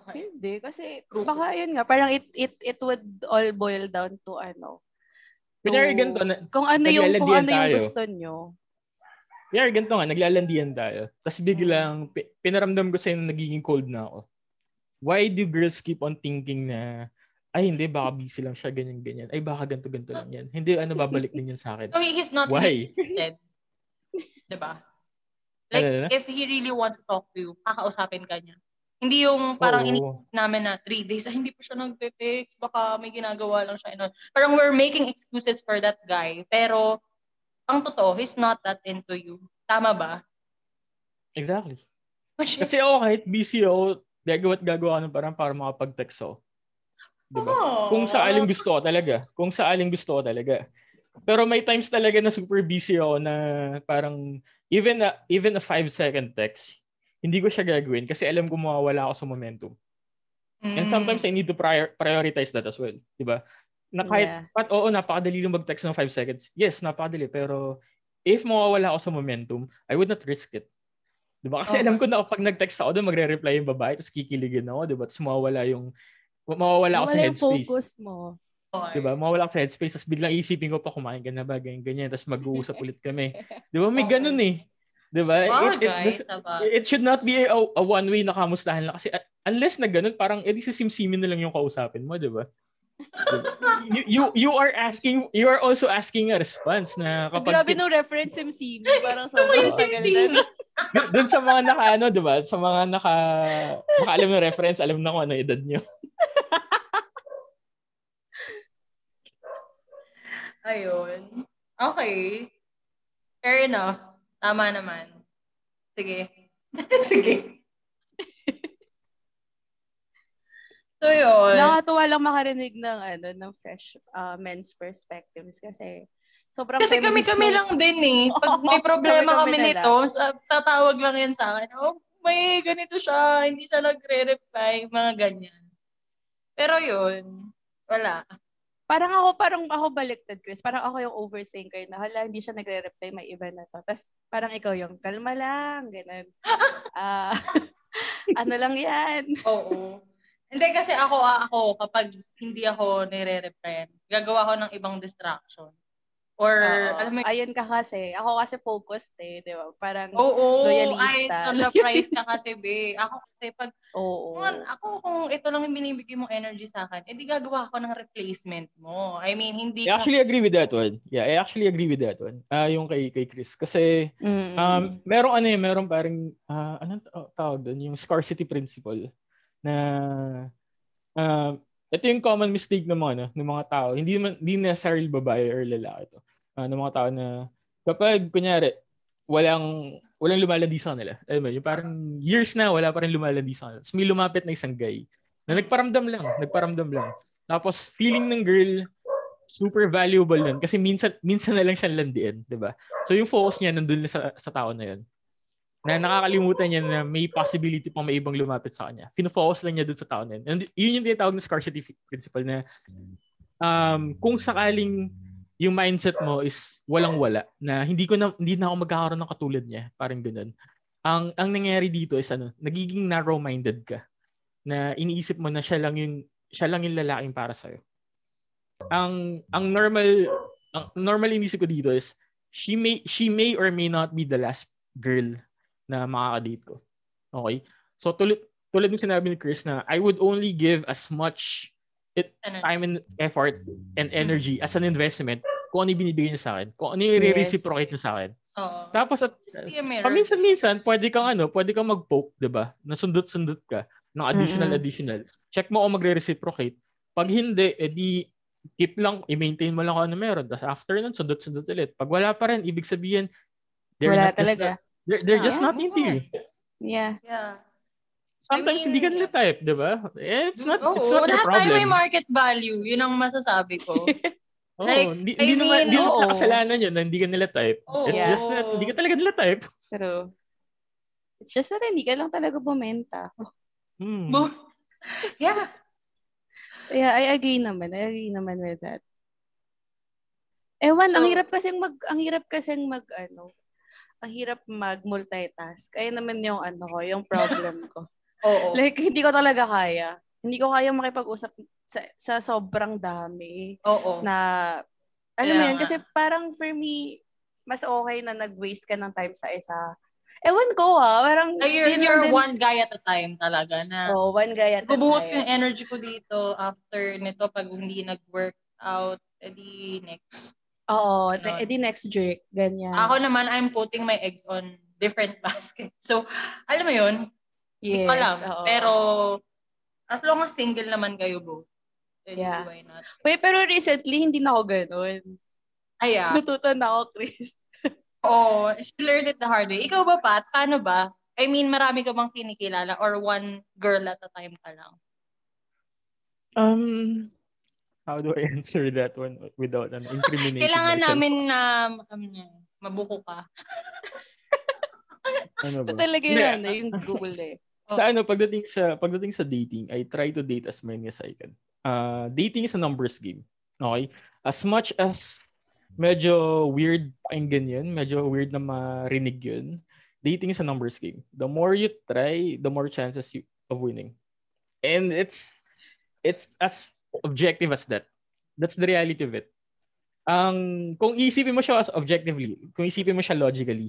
Okay. Hindi, kasi True. baka yun nga, parang it, it, it would all boil down to ano. Kunyari to- ganito, na, Kung ano yung, kung ano yung gusto nyo. kunyari ganito nga, naglalandian tayo. Tapos biglang, pi- pinaramdam ko sa'yo na nagiging cold na ako. Why do girls keep on thinking na, ay hindi, baka busy lang siya, ganyan-ganyan. Ay baka ganto-ganto lang yan. Hindi, ano, babalik din yan sa akin. So he's not Why? diba? Like, Ano, ano? if he really wants to talk to you, kakausapin ka niya. Hindi yung parang ini namin na three days, ay hindi pa siya nagte-text, baka may ginagawa lang siya. All. Parang we're making excuses for that guy. Pero, ang totoo, he's not that into you. Tama ba? Exactly. Which is, Kasi ako kahit busy ako, gagawa at gagawa ng parang para makapag-text ako. Diba? Oo. Kung sa aling gusto ko talaga. Kung sa aling gusto ko talaga. Pero may times talaga na super busy ako na parang even a, even a five second text, hindi ko siya gagawin kasi alam ko mawawala ako sa momentum. And Mm. sometimes I need to prior, prioritize that as well. Diba? Na kahit, Yeah. pat, oo, napakadali lang mag-text ng 5 seconds. Yes, napakadali. Pero if mawawala ako sa momentum, I would not risk it. Diba? Kasi Okay. alam ko na kapag nag-text ako doon, magre-reply yung babae, tapos kikiligin ako, diba? Tapos mawawala yung, mawawala ako sa headspace. focus mo. Okay. Diba? Mawala ako sa headspace, tapos biglang isipin ko pa, kumain ka na ba, ganyan, ganyan, tapos mag-uusap ulit kami. Diba? May Okay. ganun eh. Diba? Wow, It- it- guys, this- taba. it should not be a, a one-way na kamustahan lang. Kasi uh, unless na ganun, parang edi si simsimin na lang yung kausapin mo, di ba? you, you you are asking you are also asking a response na kapag grabe nung reference MCB. Parang sobrang tagal na. Doon sa mga naka ano, 'di ba? Sa mga naka nakaalam ng reference, alam na kung ano edad niyo. Ayun. Okay. Fair enough. Tama naman. Sige. Sige. so, yun. Nakakatuwa lang makarinig ng ano ng fresh uh, men's perspectives kasi sobrang Kasi kami-kami nung- lang din eh. Pag may problema kami na nito, tatawag lang yan sa akin. Oh, may ganito siya. Hindi siya nagre-reply. Mga ganyan. Pero yun, wala. Parang ako, parang ako baliktad, Chris. Parang ako yung overthinker na, hala, hindi siya nagre-reply, may iba na to. Tapos, parang ikaw yung, kalma lang, ganun. Ah, ano lang yan? Oo. Hindi kasi ako, ah, ako, kapag hindi ako nire-replyan, gagawa ko ng ibang distraction. Or, Oo. alam mo, Ayun ka kasi. Ako kasi focused eh, di ba? Parang, oo, loyalista. eyes on the prize ka kasi, be. Ako kasi, pag, oo. kung, ako kung ito lang yung binibigay mong energy sa akin, edi gagawa ko ng replacement mo. I mean, hindi I ka, actually agree with that one. Yeah, I actually agree with that one. Ah, yung kay kay Chris kasi Mm-mm. um merong ano eh, merong parang ah, anong ta- tawag doon, yung scarcity principle na um ito yung common mistake ng mga ano, ng mga tao. Hindi man hindi necessarily babae or lalaki to. Ah, ng mga tao na kapag kunyari walang walang lumalandi sa kanila. Alam mo, yung parang years na wala pa rin lumalandi sa kanila. Tapos may lumapit na isang guy na nagparamdam lang, nagparamdam lang. Tapos feeling ng girl super valuable nun kasi minsan minsan na lang siyang landiin, 'di ba? So yung focus niya nandun na sa, sa tao na 'yon. Na nakakalimutan niya na may possibility pang may ibang lumapit sa kanya. Fino-focus lang niya dun sa tao na yun. And yun yung tinatawag na scarcity principle na um, kung sakaling yung mindset mo is walang-wala na hindi ko na hindi na ako magkakaroon ng katulad niya, parang ganoon. Ang ang nangyayari dito is ano, nagiging narrow-minded ka na iniisip mo na siya lang yung siya lang yung lalaking para sa ang ang normal ang normal inisip ko dito is she may she may or may not be the last girl na makaka-date ko. Okay? So tulad tulad ng sinabi ni Chris na I would only give as much it, time and effort and energy as an investment kung ano yung binibigay niya sa akin. Kung ano yung i-reciprocate niya sa akin. Oo. Tapos at Just paminsan-minsan, pwede kang ano, pwede kang mag-poke, 'di ba? Nasundot-sundot ka ng additional Mm-mm. additional. Check mo kung magre-reciprocate. Pag hindi, edi keep lang, i-maintain mo lang kung ano meron. Tapos after nun, sundot-sundot ulit. Pag wala pa rin, ibig sabihin, they're Wala not just talaga. not- they're, they're just Ah, not into you. Yeah. Yeah. Sometimes I mean, hindi ka nila type, di ba? Eh, It's not, Oo, it's not their lahat tayo may problem. market value. Yun ang masasabi ko. Oo, like, hindi, I hindi naman, mean, hindi naman kasalanan yun na hindi ka nila type. Oo. It's just that hindi ka talaga nila type. Pero, it's just that hindi ka lang talaga bumenta. Hmm. Yeah. Yeah, I agree naman. I agree naman with that. Ewan, ang So- hirap kasing mag, ang hirap kasing mag, ano, ang hirap mag multitask. Kaya naman yung ano ko, yung problem ko. Oo. Like, hindi ko talaga kaya. Hindi ko kaya makipag-usap sa, sa sobrang dami Oo. na, alam mo yun, kasi parang for me, mas okay na nag-waste ka ng time sa isa. Ewan ko ah, parang, Ay, you're, you're din- one guy at a time talaga na Oh, one guy at a bubuhos ko time. yung energy ko dito after nito pag hindi nag-work out, edi next. Oo, Ganon. ne- edi next jerk, ganyan. Ako naman, I'm putting my eggs on different baskets. So, alam mo yun, hindi yes, ko alam. oo. Pero, as long as single naman kayo both, then Yeah. why not? Wait, pero recently, hindi na ako ganun. Ay, ah. Natuto na ako, Chris. Oh, she learned it the hard way. Ikaw ba, Pat? Paano ba? I mean, marami ka bang kinikilala or one girl at a time ka lang? Um, how do I answer that one without an incriminating Kailangan myself? namin na um, mabuko ka. Ano Ito ba? talaga yun, Hindi, ano, yung goal eh. Sa ano, pagdating sa pagdating sa dating, I try to date as many as I can. Uh, dating is a numbers game. Okay? As much as medyo weird pakinggan yun, medyo weird na marinig yun, dating is a numbers game. The more you try, the more chances you of winning. And it's it's as objective as that. That's the reality of it. Ang kung isipin mo siya as objectively, kung isipin mo siya logically,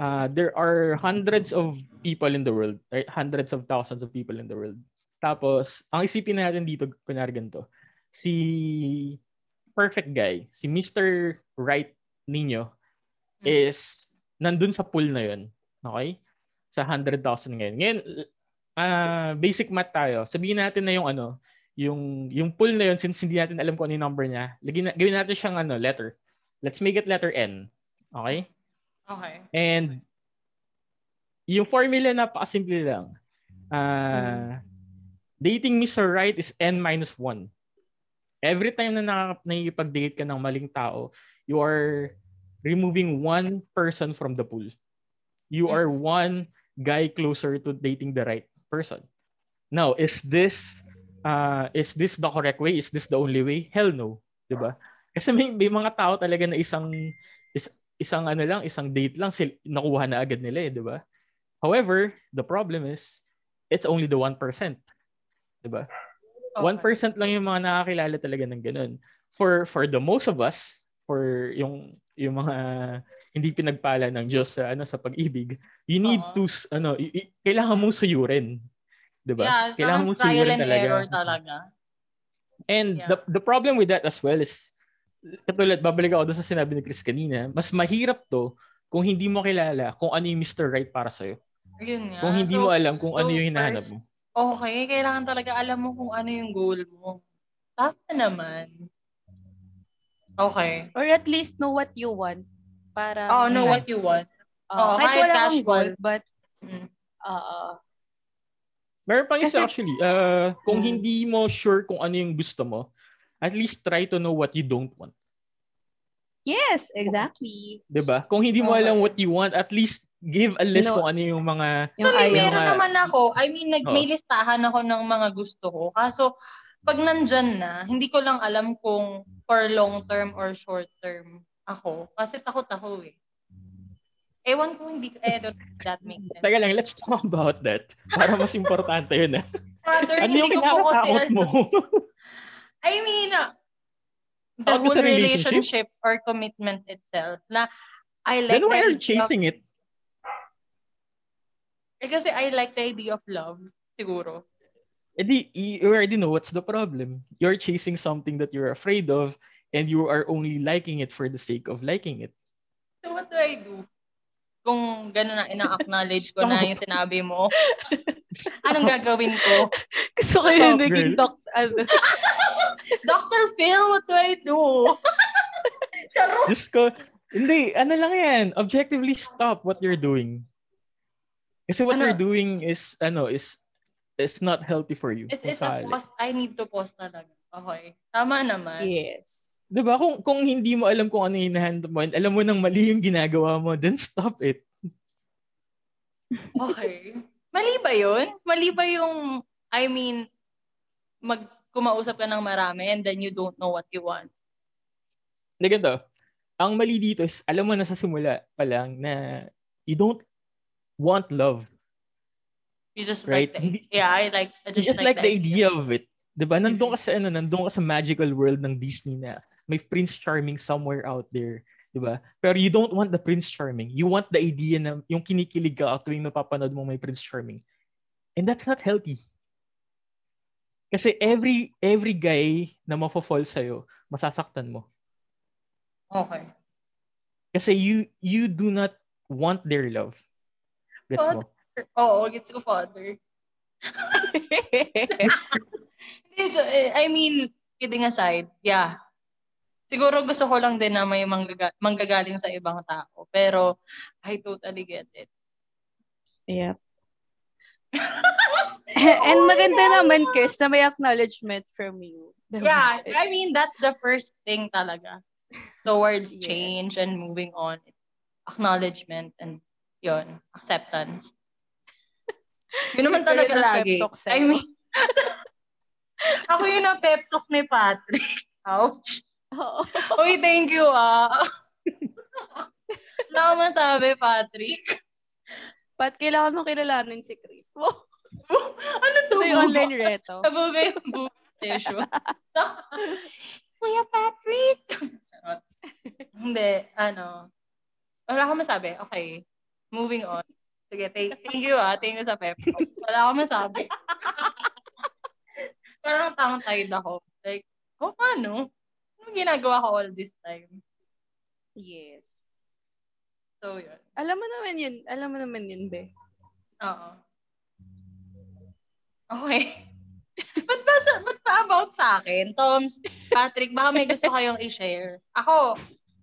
uh, there are hundreds of people in the world, right? hundreds of thousands of people in the world. Tapos, ang isipin natin dito, kunwari ganito, si perfect guy, si Mr. Right ninyo, Mm. is nandun sa pool na yun. Okay? Sa 100,000 ngayon. Ngayon, ah basic math tayo. Sabihin natin na yung ano, yung yung pool na yun, since hindi natin alam kung ano yung number niya, lagyan na, gawin natin siyang ano, letter. Let's make it letter N. Okay? Okay. And yung formula napakasimple lang. Ah, dating Mr. Right is N minus 1. Every time na nakaka- nakikipag-date ka ng maling tao, you are removing one person from the pool. You are one guy closer to dating the right person. Now, is this uh, is this the correct way? Is this the only way? Hell no, 'di ba? Kasi may, may mga tao talaga na isang is, isang ano lang, isang date lang sil nakuha na agad nila eh, 'di ba? However, the problem is it's only the 1%. 'Di ba? Okay. 1% lang yung mga nakakilala talaga ng ganun. For for the most of us, for yung yung mga hindi pinagpala ng Diyos sa ano sa pag-ibig, you need Oo. to ano, i- i- kailangan mong suyurin. 'Di ba? Yeah, kailangan mong suyurin talaga. error talaga. And Yeah. the the problem with that as well is katulad babalik ako doon sa sinabi ni Chris kanina, mas mahirap to kung hindi mo kilala kung ano yung Mr. Right para sa Yun nga. Kung hindi So, mo alam kung so ano yung hinahanap first, mo. Okay, kailangan talaga alam mo kung ano yung goal mo. Tama naman. Okay. Or at least know what you want. Para, Oh, know what you want. Oo, Oo, kahit kahit wala kang casual. goal, but, Mm. oo. Meron pang isa Kasi- actually, uh, kung Hmm. hindi mo sure kung ano yung gusto mo, at least try to know what you don't want. Yes, exactly. 'Di ba? Kung hindi mo alam what you want, at least give a list No. kung ano yung mga Yung Actually, ayaw. meron mga- naman ako. I mean, nag, Oo. may listahan ako ng mga gusto ko. Kaso, pag nandyan na, hindi ko lang alam kung for long term or short term ako. Kasi takot ako eh. Ewan ko, hindi, eh, don't that makes sense. Teka lang, let's talk about that. Para mas importante yun eh. Rather, Ano yung kinakatakot mo? I mean, the whole relationship? relationship or commitment itself na I like Then why are you idea of, chasing it? eh, kasi I like the idea of love, siguro. Eh di, you already know what's the problem. You're chasing something that you're afraid of and you are only liking it for the sake of liking it. So what do I do? Kung gano'n na ina-acknowledge ko na yung sinabi mo, anong gagawin ko? Gusto ko yung naging doc, ano, Dr. Phil, what do I do? Charot! Just ko, hindi, ano lang yan, objectively stop what you're doing. Kasi what Ano? you're doing is, ano, is, is not healthy for you. It's, it's a pause. I need to pause talaga. Okay. Tama naman. yes. Di ba? Kung, kung hindi mo alam kung ano hinahandle mo, and alam mo nang mali yung ginagawa mo, then stop it. Okay. Mali ba yun? Mali ba yung, I mean, mag kumausap ka ng marami and then you don't know what you want? Na ganito, ang mali dito is, alam mo na sa simula pa lang na you don't want love. You just Right. like the, Hindi- yeah, I like I You just, just like the idea of it. 'Di ba? Nandun ka sa ano, nandun ka sa magical world ng Disney na may Prince Charming somewhere out there, 'di ba? Pero you don't want the Prince Charming. You want the idea na yung kinikilig ka tuwing napapanood mo may Prince Charming. And that's not healthy. Kasi every every guy na mafo-fall sa'yo, masasaktan mo. Okay. Kasi you you do not want their love. Gets mo? Oo, gets ko father. So, eh, I mean, kidding aside, yeah. Siguro gusto ko lang din na may manggaga- manggagaling sa ibang tao. Pero, I totally get it. Yep. And maganda naman, Chris, na may acknowledgement from you. Diba? Yeah, I mean, that's the first thing talaga towards Yes. change and moving on. Acknowledgement and yon acceptance. Yun naman talaga lagi. I mean, ako yun ang pep talk ni Patrick. Ouch. Oo. Uy, thank you ah. Wala akong masabi, Patrick. Ba't kailangan mo kilalanin si Chris? Wow. ano to? Ito yung online reto. Sabuga yung book tissue. Kuya Patrick! Hindi, ano. Wala akong masabi. Okay. Moving on. Sige, thank, thank you ah. Thank you sa pep. Wala akong masabi. Parang tongue-tied ako. Like, oh, ano? Anong ginagawa ko all this time? Yes. So, yun. Alam mo naman yun. Alam mo naman yun, be. Oo. Okay. ba't ba, sa- ba't ba about sa akin? Toms, Patrick, baka may gusto kayong i-share. Ako,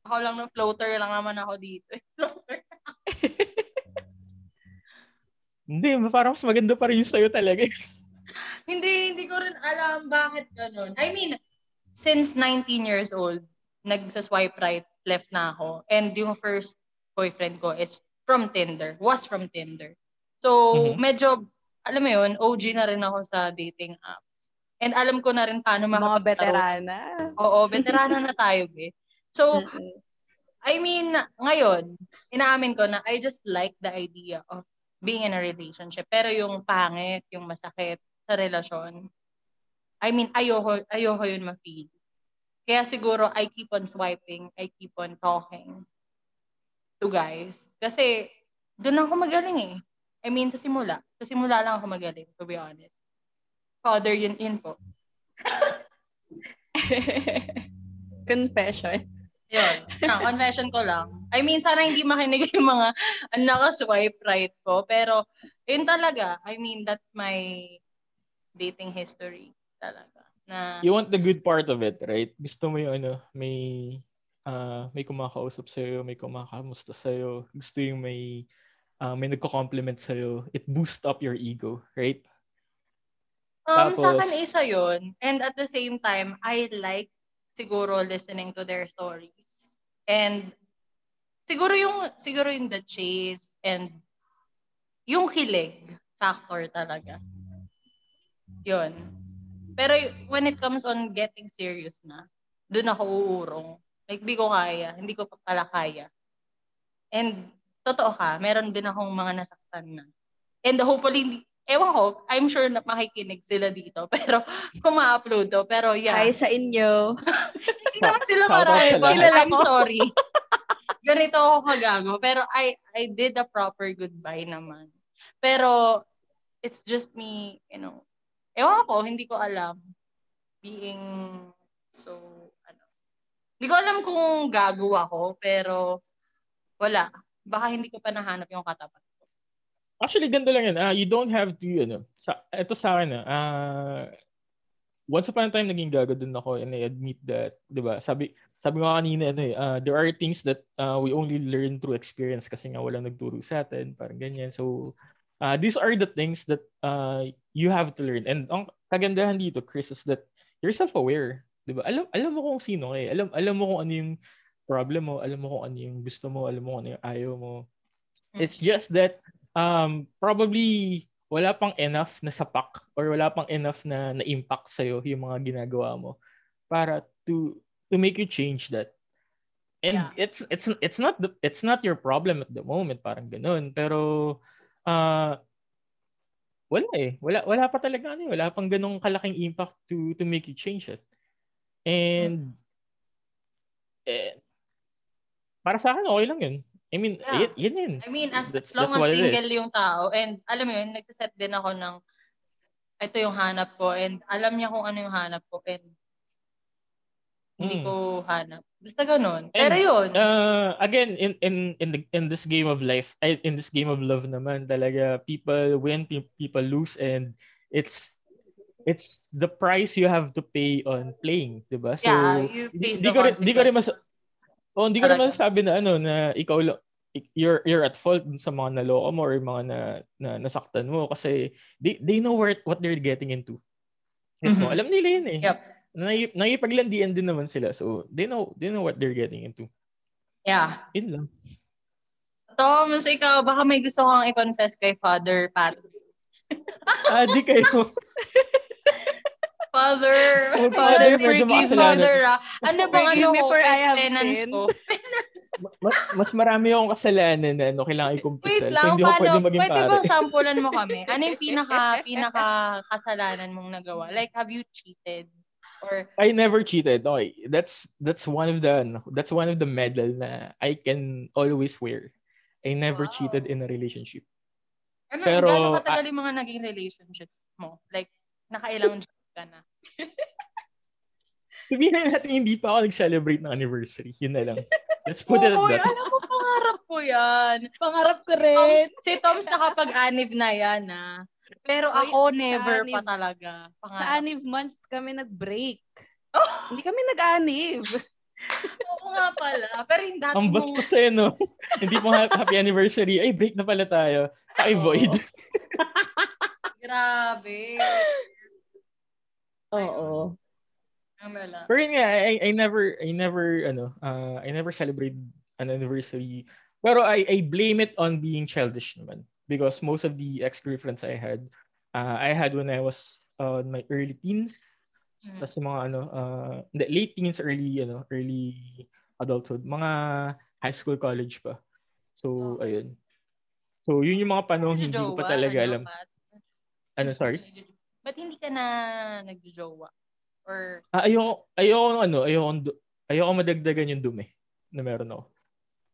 ako lang na floater lang naman ako dito. Floater. Hindi, parang mas maganda pa rin yung sa'yo talaga. hindi, hindi ko rin alam bakit ganun. I mean, since 19 years old, nagsa-swipe right, left na ako. And yung first boyfriend ko is from Tinder, was from Tinder. So, Mhm. medyo, alam mo yun, OG na rin ako sa dating apps. And alam ko na rin paano Mga makapaglaro. veterana. Oo, veterana na tayo, be. So, Mm-mm. I mean, ngayon, inaamin ko na I just like the idea of being in a relationship. Pero yung pangit, yung masakit sa relasyon, I mean, ayoko, ayoko yun ma-feel. Kaya siguro, I keep on swiping, I keep on talking to guys. Kasi, doon ako magaling eh. I mean, sa simula. Sa simula lang ako magaling, to be honest. Father, yun, yun po. Confession. Yun. Ah, confession ko lang. I mean, sana hindi makinig yung mga naka-swipe right ko. Pero, yun talaga. I mean, that's my dating history talaga. Na, You want the good part of it, right? Gusto mo yung ano, may ah may kumakausap sa'yo, may kumakamusta sa'yo. Gusto yung may ah, may nagko-compliment sa'yo. It boosts up your ego, right? um, sa tapos- akin isa yun. And at the same time, I like siguro listening to their stories. And siguro yung siguro yung the chase and yung hilig factor talaga. Yun. Pero when it comes on getting serious na, doon ako uurong. Like, di ko kaya. Hindi ko pa pala kaya. And, totoo ka, meron din akong mga nasaktan na. And hopefully, ewan ko, I'm sure na makikinig sila dito. Pero, kung ma-upload to. Pero, yeah. Hi sa inyo. Hindi naman sila marami. sa but. I'm sorry. Ganito ako kagago. Pero I I did a proper goodbye naman. Pero it's just me, you know, ewan ko, hindi ko alam. Being so, ano. Hindi ko alam kung gago ako, pero wala. Baka hindi ko pa nahanap yung katapat ko. Actually, ganda lang yan. Ah, you don't have to, ano, sa, ito sa akin, ah, once upon a time, naging gago din ako and I admit that, di ba? Sabi, sabi ko kanina, ano eh, ah, there are things that ah, we only learn through experience kasi nga walang nagturo sa atin, parang ganyan. So, ah, these are the things that ah, you have to learn. And ang kagandahan dito, Chris, is that you're self-aware. Di ba? Alam, alam mo kung sino ka eh. Alam, alam mo kung ano yung problem mo, alam mo kung ano yung gusto mo, alam mo kung ano yung ayaw mo. It's just that um, probably wala pang enough na sapak or wala pang enough na na-impact sa'yo yung mga ginagawa mo para to to make you change that. And Yeah. it's it's it's not the, it's not your problem at the moment parang ganun pero uh, wala eh. Wala, wala pa talaga ano eh. Wala pang ganong kalaking impact to to make you change it. And, eh, para sa akin, okay lang yun. I mean, Yeah. y- yun yun. I mean, as That's- long as single yung tao, and alam mo yun, nagsiset din ako ng, ito yung hanap ko, and alam niya kung ano yung hanap ko, and hindi Mm. ko hanap. Basta ganun. Pero yun, Uh, again, in in in the, in this game of life, in this game of love naman, talaga people win, pe- people lose, and it's it's the price you have to pay on playing, 'di ba? So, yeah, you di, the ko rin, di ko rin mas oh, hindi ko rin masasabi na ano na ikaw you're you're at fault sa mga naloko mo or mga na, na nasaktan mo kasi they they know what what they're getting into. Get mo? Alam nila yun eh. Yep. Nai- Naipaglandian din naman sila. So, they know they know what they're getting into. Yeah. Yun lang. Thomas, ikaw, baka may gusto kang i-confess kay Father Pat. Ah, di kayo. Father, Oh, Father, forgive. Father, ah. Ano bang ano ko, for I have penance ko? mas, mas marami akong kasalanan na ano, kailangan Wait ikumpisal. lang, So, hindi paano, pwede maging pwede pare. bang sampulan mo kami? Ano yung pinaka, pinaka kasalanan mong nagawa? Like, have you cheated? Or, I never cheated. Okay. That's that's one of the that's one of the medal na I can always wear. I never Wow. cheated in a relationship. ano, Pero, gano'ng katagal yung mga naging relationships mo? Like, nakailang job ka na? Sabihin na natin hindi pa ako nag-celebrate ng anniversary. Yun na lang. Let's put it at that. alam mo, pangarap ko yan. Pangarap ko Toms, rin. si Toms nakapag-anib na yan, ah. Pero Oy, ako, sa never pa anib- talaga. Sa Pangarap. anniv months kami nag-break. Oh! Hindi kami nag-anniv. Oo nga pala. Pero yung dati Ang mong... bastos sa'yo, no? hindi mo ha- happy anniversary. Ay, break na pala tayo. Ay, void. Grabe. Oo. Pero yun nga, I, I never, I never, ano, uh, I never celebrate an anniversary. Pero I, I blame it on being childish naman. Because most of the ex-girlfriends I had, uh, I had when I was uh, in my early teens. Mm. Tapos yung mga, ano, uh, hindi, late teens, early, ano, early adulthood. Mga high school, college pa. So, Okay. ayun. So, yun yung mga panahon hindi ko pa talaga ano, alam. Pat? Ano, sorry? Ba't hindi ka na nagjojowa? Or, Ah, ayoko, ayoko, ano, ayoko, ayoko madagdagan yung dumi na meron ako.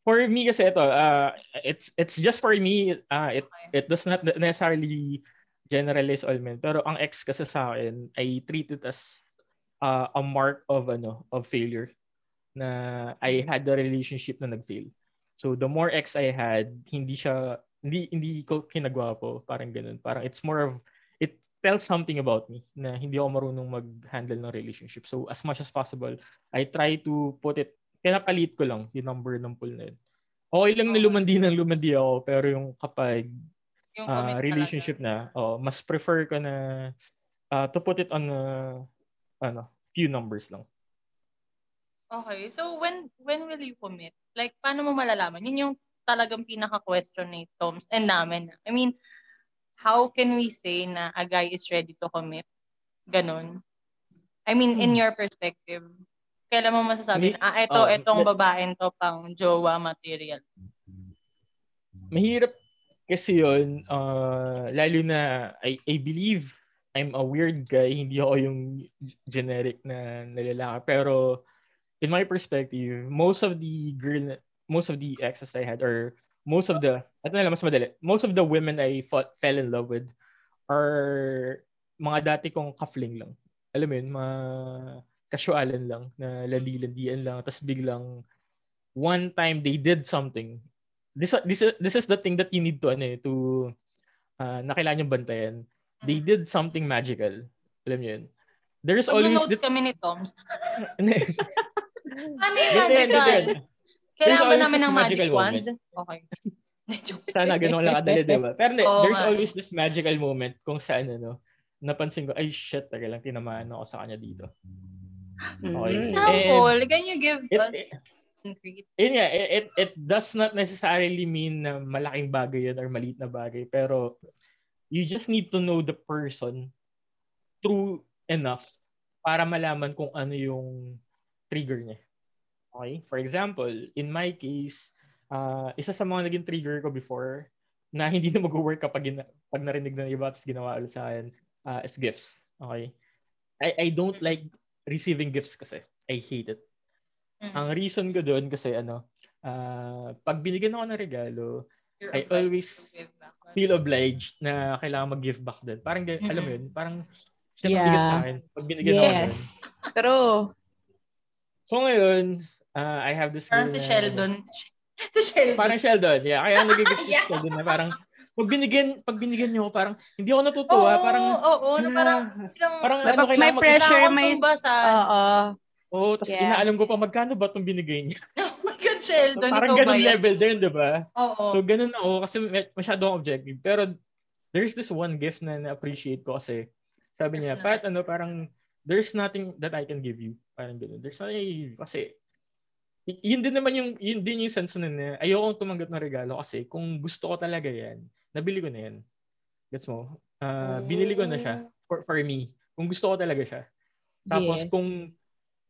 For me kasi ito, uh, it's it's just for me, uh, it it does not necessarily generalize all men. Pero ang ex kasi sa akin, I treat it as uh, a mark of ano of failure na I had a relationship na nag-fail. So the more ex I had, hindi siya hindi hindi ko kinagwapo, parang ganun. Parang it's more of it tells something about me na hindi ako marunong mag-handle ng relationship. So as much as possible, I try to put it pinapalit ko lang yung number ng pool na yun. Okay lang na Okay. lumandi ng lumandi ako, pero yung kapag yung commit relationship na, oh, mas prefer ko na ah, to put it on a, ano, few numbers lang. Okay. So, when when will you commit? Like, paano mo malalaman? Yun yung talagang pinaka-question ni Toms and namin. I mean, how can we say na a guy is ready to commit? Ganon. I mean, in Hmm. your perspective, kailan mo masasabi na, ah, ito, oh, itong let- babaeng to pang jowa material. Mahirap kasi yun, ah, lalo na I, I believe I'm a weird guy, hindi ako yung generic na nalalaki. Pero in my perspective, most of the girl, most of the exes I had, or most of the, ito na lang, mas madali, most of the women I fought, fell in love with are mga dati kong kafling lang. Alam mo yun, mga casualan lang, na landi-landian lang, tapos biglang one time they did something. This this is this is the thing that you need to ano eh, to uh, na kailangan yung bantayan. They did something magical. Alam mo yun. There's always Pag-notes kami ni Toms. Ano yung yan, ganito magical? Kailangan ba namin ng magic magical wand? Okay. Sana ganun lang kadali, di ba? Pero Oo there's nga. always this magical moment kung saan ano, napansin ko, ay shit, taga lang, tinamaan ako sa kanya dito. Okay. Mm. Example, can you give It, us it, concrete? yun nga, it, it, it does not necessarily mean na malaking bagay yun or maliit na bagay, pero you just need to know the person true enough para malaman kung ano yung trigger niya. Okay? For example, in my case, uh, isa sa mga naging trigger ko before na hindi na mag-work kapag gina- pag narinig ng iba tapos ginawa ulit sa akin uh, is gifts. Okay? I, I don't Mm. like receiving gifts kasi. I hate it. Mhm. Ang reason ko doon kasi ano, uh, pag binigyan ako ng regalo, You're I always feel obliged na kailangan mag-give back din. Parang, gan- alam mo Mhm. yun, parang siya yeah. bigat sa akin. Pag binigyan ako nun. Yes. True. So ngayon, uh, I have this Parang si na- Sheldon. si Sheldon. Parang Sheldon, yeah. Kaya nagigit si Yeah. Sheldon na parang pag binigyan, pag binigyan niyo parang hindi ako natutuwa. Oo, parang, oo, na parang, Ah, parang ano, may kailangan mag- pressure, kailangan may-. Oo. Oo, tapos Yes. inaalam ko pa magkano ba itong binigay niya. Oh my God, Sheldon, parang ikaw ba ganun level din, di ba? Oo. So, ganun ako kasi may- masyado akong objective. Pero, there's this one gift na na-appreciate ko kasi sabi niya, Definitely. Pat, ano, parang, there's nothing that I can give you. Parang ganun. There's nothing I can give you. Kasi, yun din naman yung, yun din yung sense na, na ayokong tumanggap ng regalo kasi kung gusto ko talaga yan, nabili ko na yan. Gets mo? Ah, Binili ko na siya for, for me. Kung gusto ko talaga siya. Tapos Yes. kung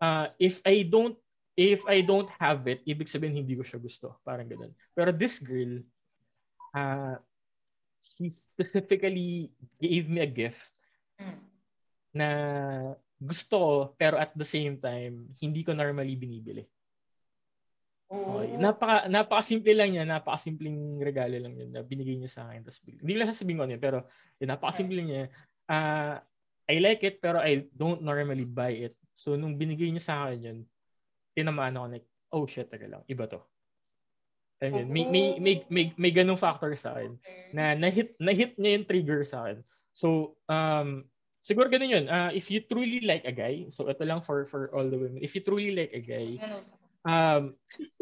uh, if I don't if I don't have it, ibig sabihin hindi ko siya gusto. Parang ganun. Pero this girl, uh, she specifically gave me a gift Mm. na gusto ko, pero at the same time, hindi ko normally binibili. Oo. Okay. Napaka, napakasimple lang niya, napakasimpleng regalo lang yun na binigay niya sa akin. Tapos, hindi ko lang sasabihin ko ano yun, pero yun, napakasimple lang niya. Ah, I like it, pero I don't normally buy it. So, nung binigay niya sa akin yun, tinamaan ako like, oh shit, taga lang, iba to. Ayun, yun. may, may, may, may, may ganung factor sa akin na na-hit, na-hit niya yung trigger sa akin. So, um, siguro ganun yun. Uh, if you truly like a guy, so ito lang for for all the women, if you truly like a guy, Ganun. Um,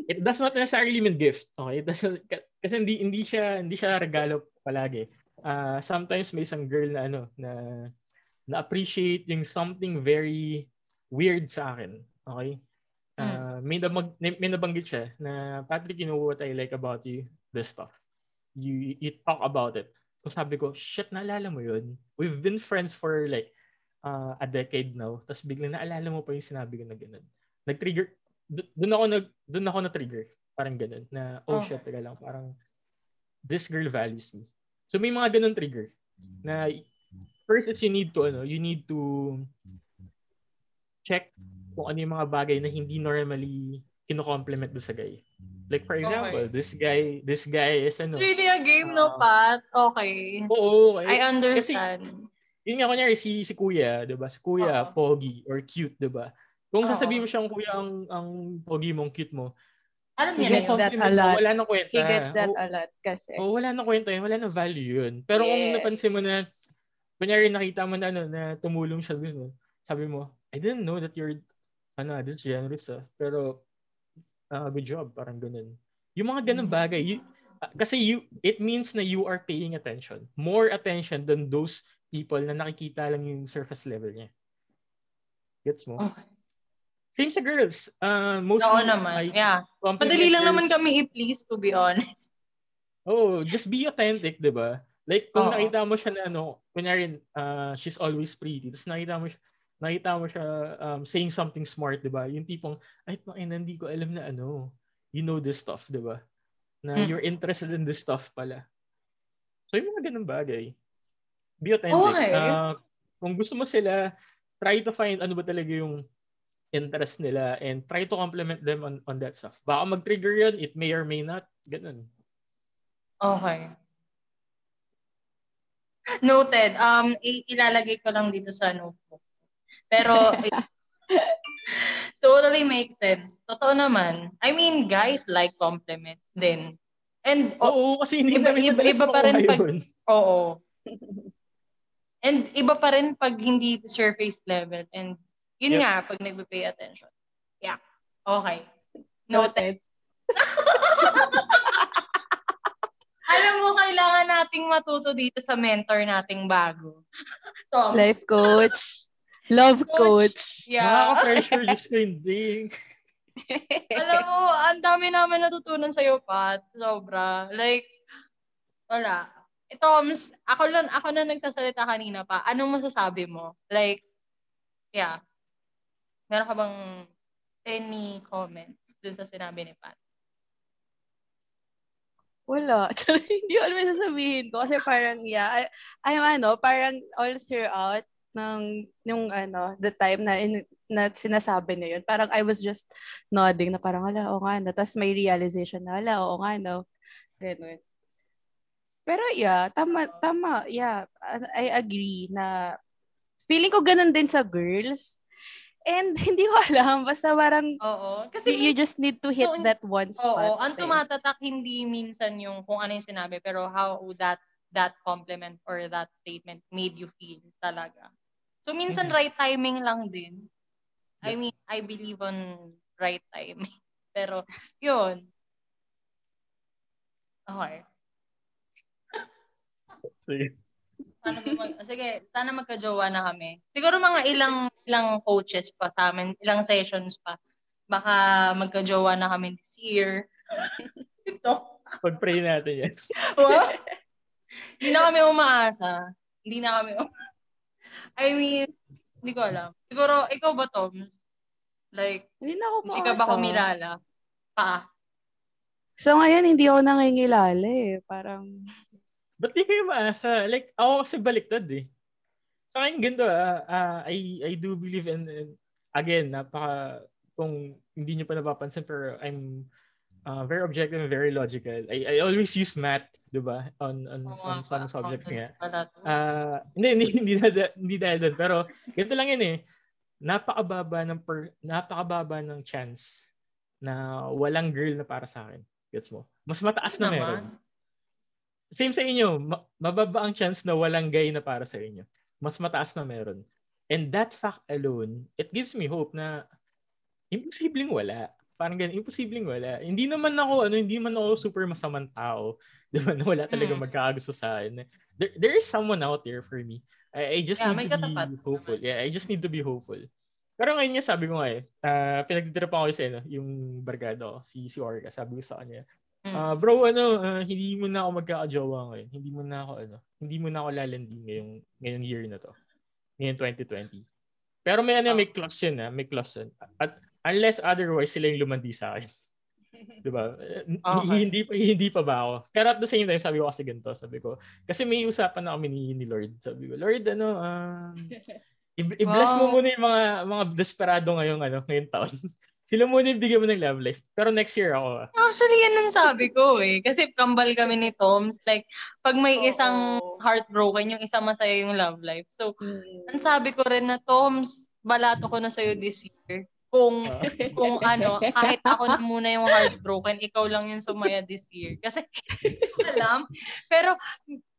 it does not necessarily mean gift. Okay? It doesn't, ka- kasi hindi hindi siya hindi siya regalo palagi. Uh, sometimes may isang girl na ano na na appreciate yung something very weird sa akin. Okay? Uh, may, nabag, may nabanggit siya na Patrick, you know what I like about you? This stuff. You you talk about it. So sabi ko, shit, naalala mo yun? We've been friends for like uh, a decade now. Tapos biglang naalala mo pa yung sinabi ko na gano'n. Nag-trigger, doon ako nag doon ako na trigger parang ganun na oh Okay. shit teka lang parang this girl values me so may mga ganun trigger na first is you need to ano you need to check kung ano yung mga bagay na hindi normally kino-compliment doon sa guy like for example Okay. this guy this guy is ano It's really a game, no, Ah. Pat? Okay. oo I eh, understand. yun nga kunyari si si kuya 'di ba si kuya Oo. pogi or cute 'di ba kung Oo. sasabihin mo siyang kuya ang ang pogi mong cute mo Alam He niya na gets that a lot. Wala nang kwenta. He gets that a lot kasi. oo, wala nang kwenta yun. Wala nang value yun. Pero kung Yes. napansin mo na, kunyari nakita mo na, ano, na tumulong siya, gusto, sabi mo, I didn't know that you're, ano, this generous ah. Pero, ah, good job. Parang ganun. Yung mga ganun Mm-hmm. bagay, you, ah, kasi you, it means na you are paying attention. More attention than those people na nakikita lang yung surface level niya. Gets mo? Okay. Same sa girls. Uh, mostly, Oo naman. I Yeah. Madali lang girls- naman kami i-please, to be honest. Oh, just be authentic, 'di ba? Like kung Oo. nakita mo siya na ano, kunyari uh, she's always pretty. Tapos nakita mo siya nakita mo siya um, saying something smart, 'di ba? Yung tipong ay tangina, hindi ko alam na ano. You know this stuff, 'di ba? Na Mm. you're interested in this stuff pala. So yung mga ganun bagay. Be authentic. Okay. Uh, kung gusto mo sila, try to find ano ba talaga yung interest nila and try to compliment them on on that stuff. Baka mag-trigger yun, it may or may not. Ganun. Okay. Noted. Um, ilalagay ko lang dito sa notebook. Pero, totally makes sense. Totoo naman. I mean, guys like compliments din. And, oh, Oo, kasi hindi iba- namin iba- iba pa rin pag- yun. oo. And iba pa rin pag hindi surface level. And yun Yep. nga, pag nagpe-pay attention. Yeah. Okay. Noted. Alam mo, kailangan nating matuto dito sa mentor nating bago. Toms. Life coach. Love Coach. coach. Yeah. Nakaka-pressure, Diyos ko, hindi. Alam mo, ang dami namin natutunan sa'yo, Pat. Sobra. Like, wala. Eh, Toms, ako lang, ako na nagsasalita kanina pa. Anong masasabi mo? Like, yeah. Meron ka bang any comments dun sa sinabi ni Pat? Wala. Hindi ko alam yung sasabihin ko. Kasi parang, yeah, I, I'm ano, parang all throughout ng, yung ano, the time na, in, na sinasabi niya yun, parang I was just nodding na parang, ala, oo nga, no. Tapos may realization na, ala, oo nga, no. Ganun. Pero yeah, tama, tama, yeah, I agree na feeling ko ganun din sa girls. And hindi ko alam, basta parang Oo. Kasi you, you just need to hit so, that one spot. Oo, ang eh. tumatatak hindi minsan yung kung ano yung sinabi, pero how that that compliment or that statement made you feel talaga. So minsan Mm-hmm. right timing lang din. I mean, I believe on right timing. Pero yun. Okay. Sige. Sana mag, sige, sana magka-jowa na kami. Siguro mga ilang ilang coaches pa sa amin, ilang sessions pa. Baka magka-jowa na kami this year. Ito. Pag-pray natin yan. What? Hindi na kami umaasa. Hindi na kami um- I mean, hindi ko alam. Siguro, ikaw ba, Toms? Like, Hindi na ako hindi ka ba kumilala? Pa. So ngayon, hindi ako nangingilala eh. Parang, Ba't di kayo maasa? Like, ako kasi baliktad eh. Sa akin, ganito ah, ah, I, I do believe in, in- again, napaka, kung hindi nyo pa napapansin, pero I'm uh, very objective and very logical. I, I always use math, di ba? On, on, Oo on some pa- subjects nga. Ah, hindi, hindi, hindi, hindi dahil doon. Pero, ganito lang yun eh. Napakababa ng, per, napakababa ng chance na walang girl na para sa akin. Gets mo? Mas mataas na Naman. meron. Same sa inyo, ma- mababa ang chance na walang gay na para sa inyo. Mas mataas na meron. And that fact alone, it gives me hope na imposibleng wala. Parang ganun, imposibleng wala. Hindi naman ako, ano, hindi naman ako super masamang tao. Di ba? Na wala talaga Mm. magkakagusto sa akin. There, there is someone out there for me. I, I just Yeah, need to be hopeful. naman. Yeah, I just need to be hopeful. Pero ngayon nga sabi ko nga eh, uh, pinagtitirapan ko kasi ano, yung barkada ko, si, si Orca, sabi ko sa kanya, Ah, bro, ano, ah, hindi mo na ako magkakajowa ngayon. Hindi mo na ako, ano, hindi mo na ako lalanding ngayong, ngayong year na to. Ngayon 2020. Pero may ano, Oh. may clause yun, ha? may clause yun. At unless otherwise sila yung lumandi sa akin. 'Di ba? Okay. Hindi pa hindi pa ba ako. Pero at the same time, sabi ko kasi ganito, sabi ko, kasi may usapan na kami ni, ni Lord. Sabi ko, Lord, ano, um, i-bless mo Wow. muna yung mga mga desperado ngayong ano, ngayong taon. Sila muna yung bigyan mo ng love life. Pero next year ako. ah. Actually, yan ang sabi ko eh. Kasi kambal kami ni Toms. Like, pag may isang heartbroken, yung isa masaya yung love life. So, mm, ang sabi ko rin na, Toms, balato ko na sa'yo this year. Kung, Ah. kung ano, kahit ako na muna yung heartbroken, ikaw lang yung sumaya this year. Kasi, alam. Pero,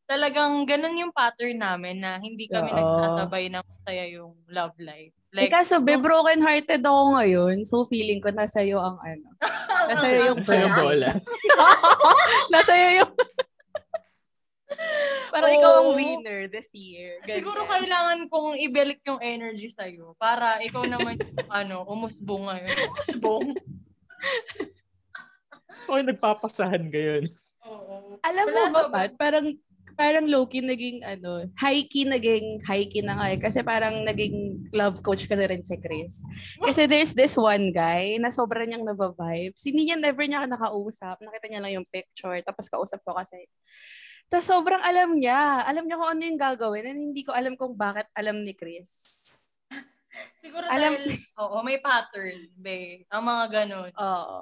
talagang ganun yung pattern namin na hindi kami Oo. nagsasabay na masaya yung love life. Eh, Like, kaso, be, broken-hearted ako ngayon. So, feeling ko nasa iyo ang ano. Nasa iyo yung bola. nasa iyo yung... Parang Oo. ikaw ang winner this year. Ganyan. Siguro kailangan kong ibalik yung energy sa'yo para ikaw naman yung, ano, umusbong ngayon. Umusbong. So, nagpapasahan ngayon. Oo. Alam mo Wala, ba, sobrang- Pat? Parang parang low-key naging ano, high-key naging high-key na nga eh. Kasi parang naging love coach ka na rin si Chris. Kasi there's this one guy na sobrang niyang nababibes. Hindi niya never niya nakausap. Nakita niya lang yung picture. Tapos kausap ko kasi. Tapos sobrang alam niya. Alam niya kung ano yung gagawin. And hindi ko alam kung bakit alam ni Chris. Siguro Alam- dahil, oo, may pattern, be. Ang mga ganun. Oo.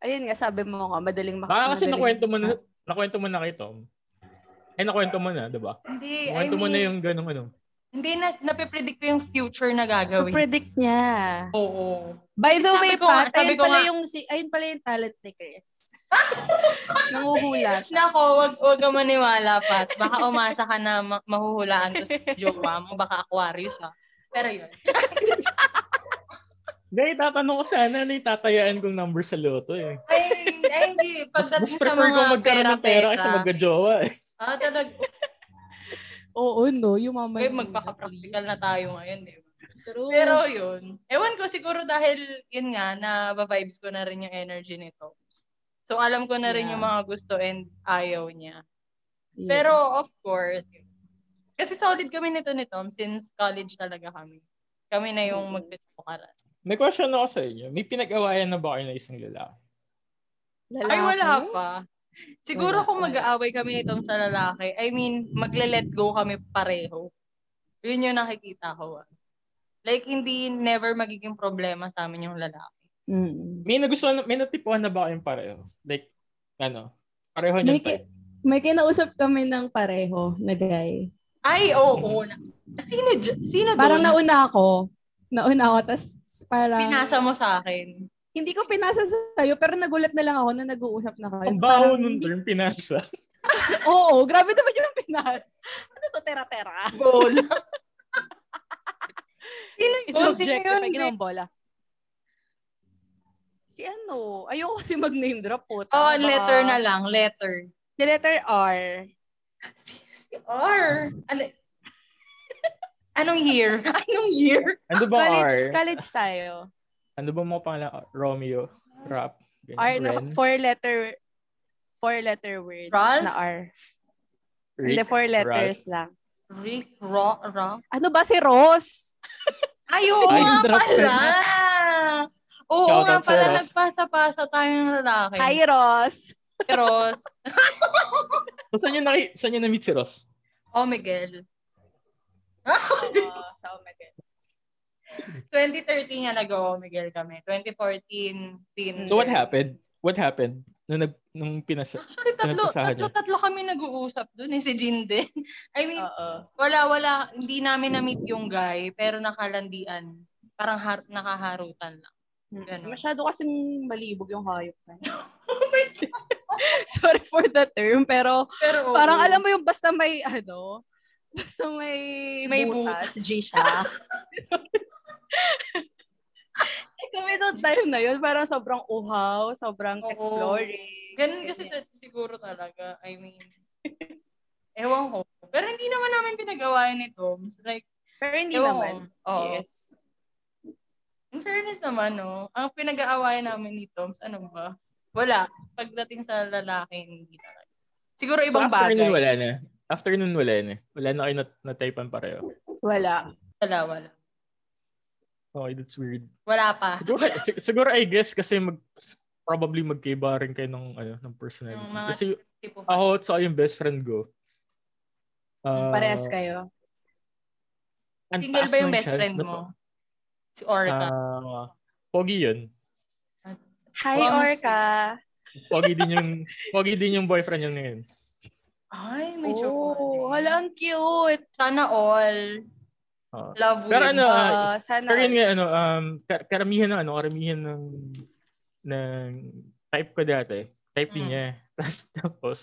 Ayun nga, sabi mo nga, madaling mak- Baka kasi nakwento mo na, nakwento mo na kay Tom. Eh, nakwento mo na, di ba? Hindi, I Nakwento mo mean, na yung ganong ano. hindi na, napipredict ko yung future na gagawin. predict niya. Oo. By the Sabi way, ko Pat, sabi ayun ko pala nga- yung, si, ayun pala yung talent ni Chris. Nanguhula siya. Nako, wag, wag ka maniwala, Pat. Baka umasa ka na ma- mahuhulaan ko sa jowa mo. Baka Aquarius, ha. Pero yun. Hindi, tatanong ko sana ano yung tatayaan kong number sa loto eh. Ay, ay hindi. Mas, Pagdating mas sa prefer mga ko magkaroon ng pera kaysa magka-jowa eh. Ah, talaga. Oo, no. Yung mama Okay, magpaka-practical na tayo ngayon, di ba? True. Pero yun. Ewan ko, siguro dahil yun nga, na vibes ko na rin yung energy nito. So, alam ko na rin Yeah. yung mga gusto and ayaw niya. Yeah. Pero, of course, kasi solid kami nito ni Tom since college talaga kami. Kami na yung Mm. magpitukaran. May question ako sa inyo. May pinag-awayan na ba kayo na isang lalaki? Lalaki? Ay, wala pa. Siguro kung mag-aaway kami nitong sa lalaki, I mean, magle-let go kami pareho. Yun yung nakikita ko. Like, hindi never magiging problema sa amin yung lalaki. Mm. May nagustuhan, may natipuan na ba kayong pareho? Like, ano, pareho niyo May, ki- may kinausap kami ng pareho na guy. Ay, oo. na. Sino, dyan- sino Parang doon? nauna ako. Nauna ako, tas parang... Pinasa mo sa akin. Hindi ko pinasa sa'yo, pero nagulat na lang ako na nag-uusap na kayo. Ang Tas baho parang nun hindi- term, pinasa. Oo, grabe naman yung pinasa. Ano to, tera-tera? Bola. sino Ito yun? Sino objective, yun? may ginawang bola. Si ano, ayoko kasi mag-name drop po. Oh, letter na lang. Letter. Si letter R. Si R. Ano? Anong year? Anong year? Ano ba College, R? college tayo. Ano ba mga pangalan? Romeo? Rap? R na, Ren? four letter, four letter word Ralph? na R. Rick? Hindi, four letters Ralph? lang. Rick, Ro, Ro. Ano ba si Ross? Ay, oo Ay, nga pala. Oo Shout nga pala. Ross. Nagpasa-pasa tayong lalaki. Hi, Ross. Ross. So, saan nyo, naki- saan nyo na-meet si Ross? Oh, Miguel. Oo, sa Omega. 2013 nga nag-o Miguel kami. 2014, Tinder. So, what happened? What happened? Nung, nag, nung pinasa... Actually, tatlo, tatlo, niya? tatlo kami nag-uusap doon. Eh, si Jin din. I mean, Oo. wala, wala. Hindi namin na-meet yung guy, pero nakalandian. Parang har- nakaharutan lang. Ganon. Masyado kasing malibog yung hayop na. yun. Sorry for the term, pero Pero parang alam mo yung basta may ano, basta may, May butas, G siya. Eh, Kami noong time na yun, parang sobrang uhaw, sobrang Oo. exploring. Ganun kasi ta- siguro talaga. I mean, ewan ko. Pero hindi naman namin pinagawa yun ni Toms. Like, Pero hindi ewan naman. ko. Oo. Yes. In fairness naman, no, ang pinag-aawayan namin ni Toms, ano ba? Wala. Pagdating sa lalaki, hindi talaga. Siguro ibang so, after bagay. nun, wala na. After nun, wala na. Wala na kayo nat- na-typean pareho. Wala. Wala, wala. Okay, that's weird. Wala pa. Siguro, sig- siguro I guess kasi mag probably magkaiba rin kayo ng ano ng personality. Yung mga Kasi Tipo, ako at sa yung best friend ko. ah, Parehas kayo. single ba yung ng best friend na- mo? Si Orca. Ah, pogi yun. Hi, Wow, Orca. Pogi din yung pogi din yung boyfriend niya ngayon. Ay, may Oh, chocolate. hala, ang cute. Sana all. Ah. Love Pero ano, Ah, sana. Pero yun nga, ano, um, kar- karamihan ng, ano, karamihan ng, ng type ko dati. Type din Mm. niya. Tapos, tapos,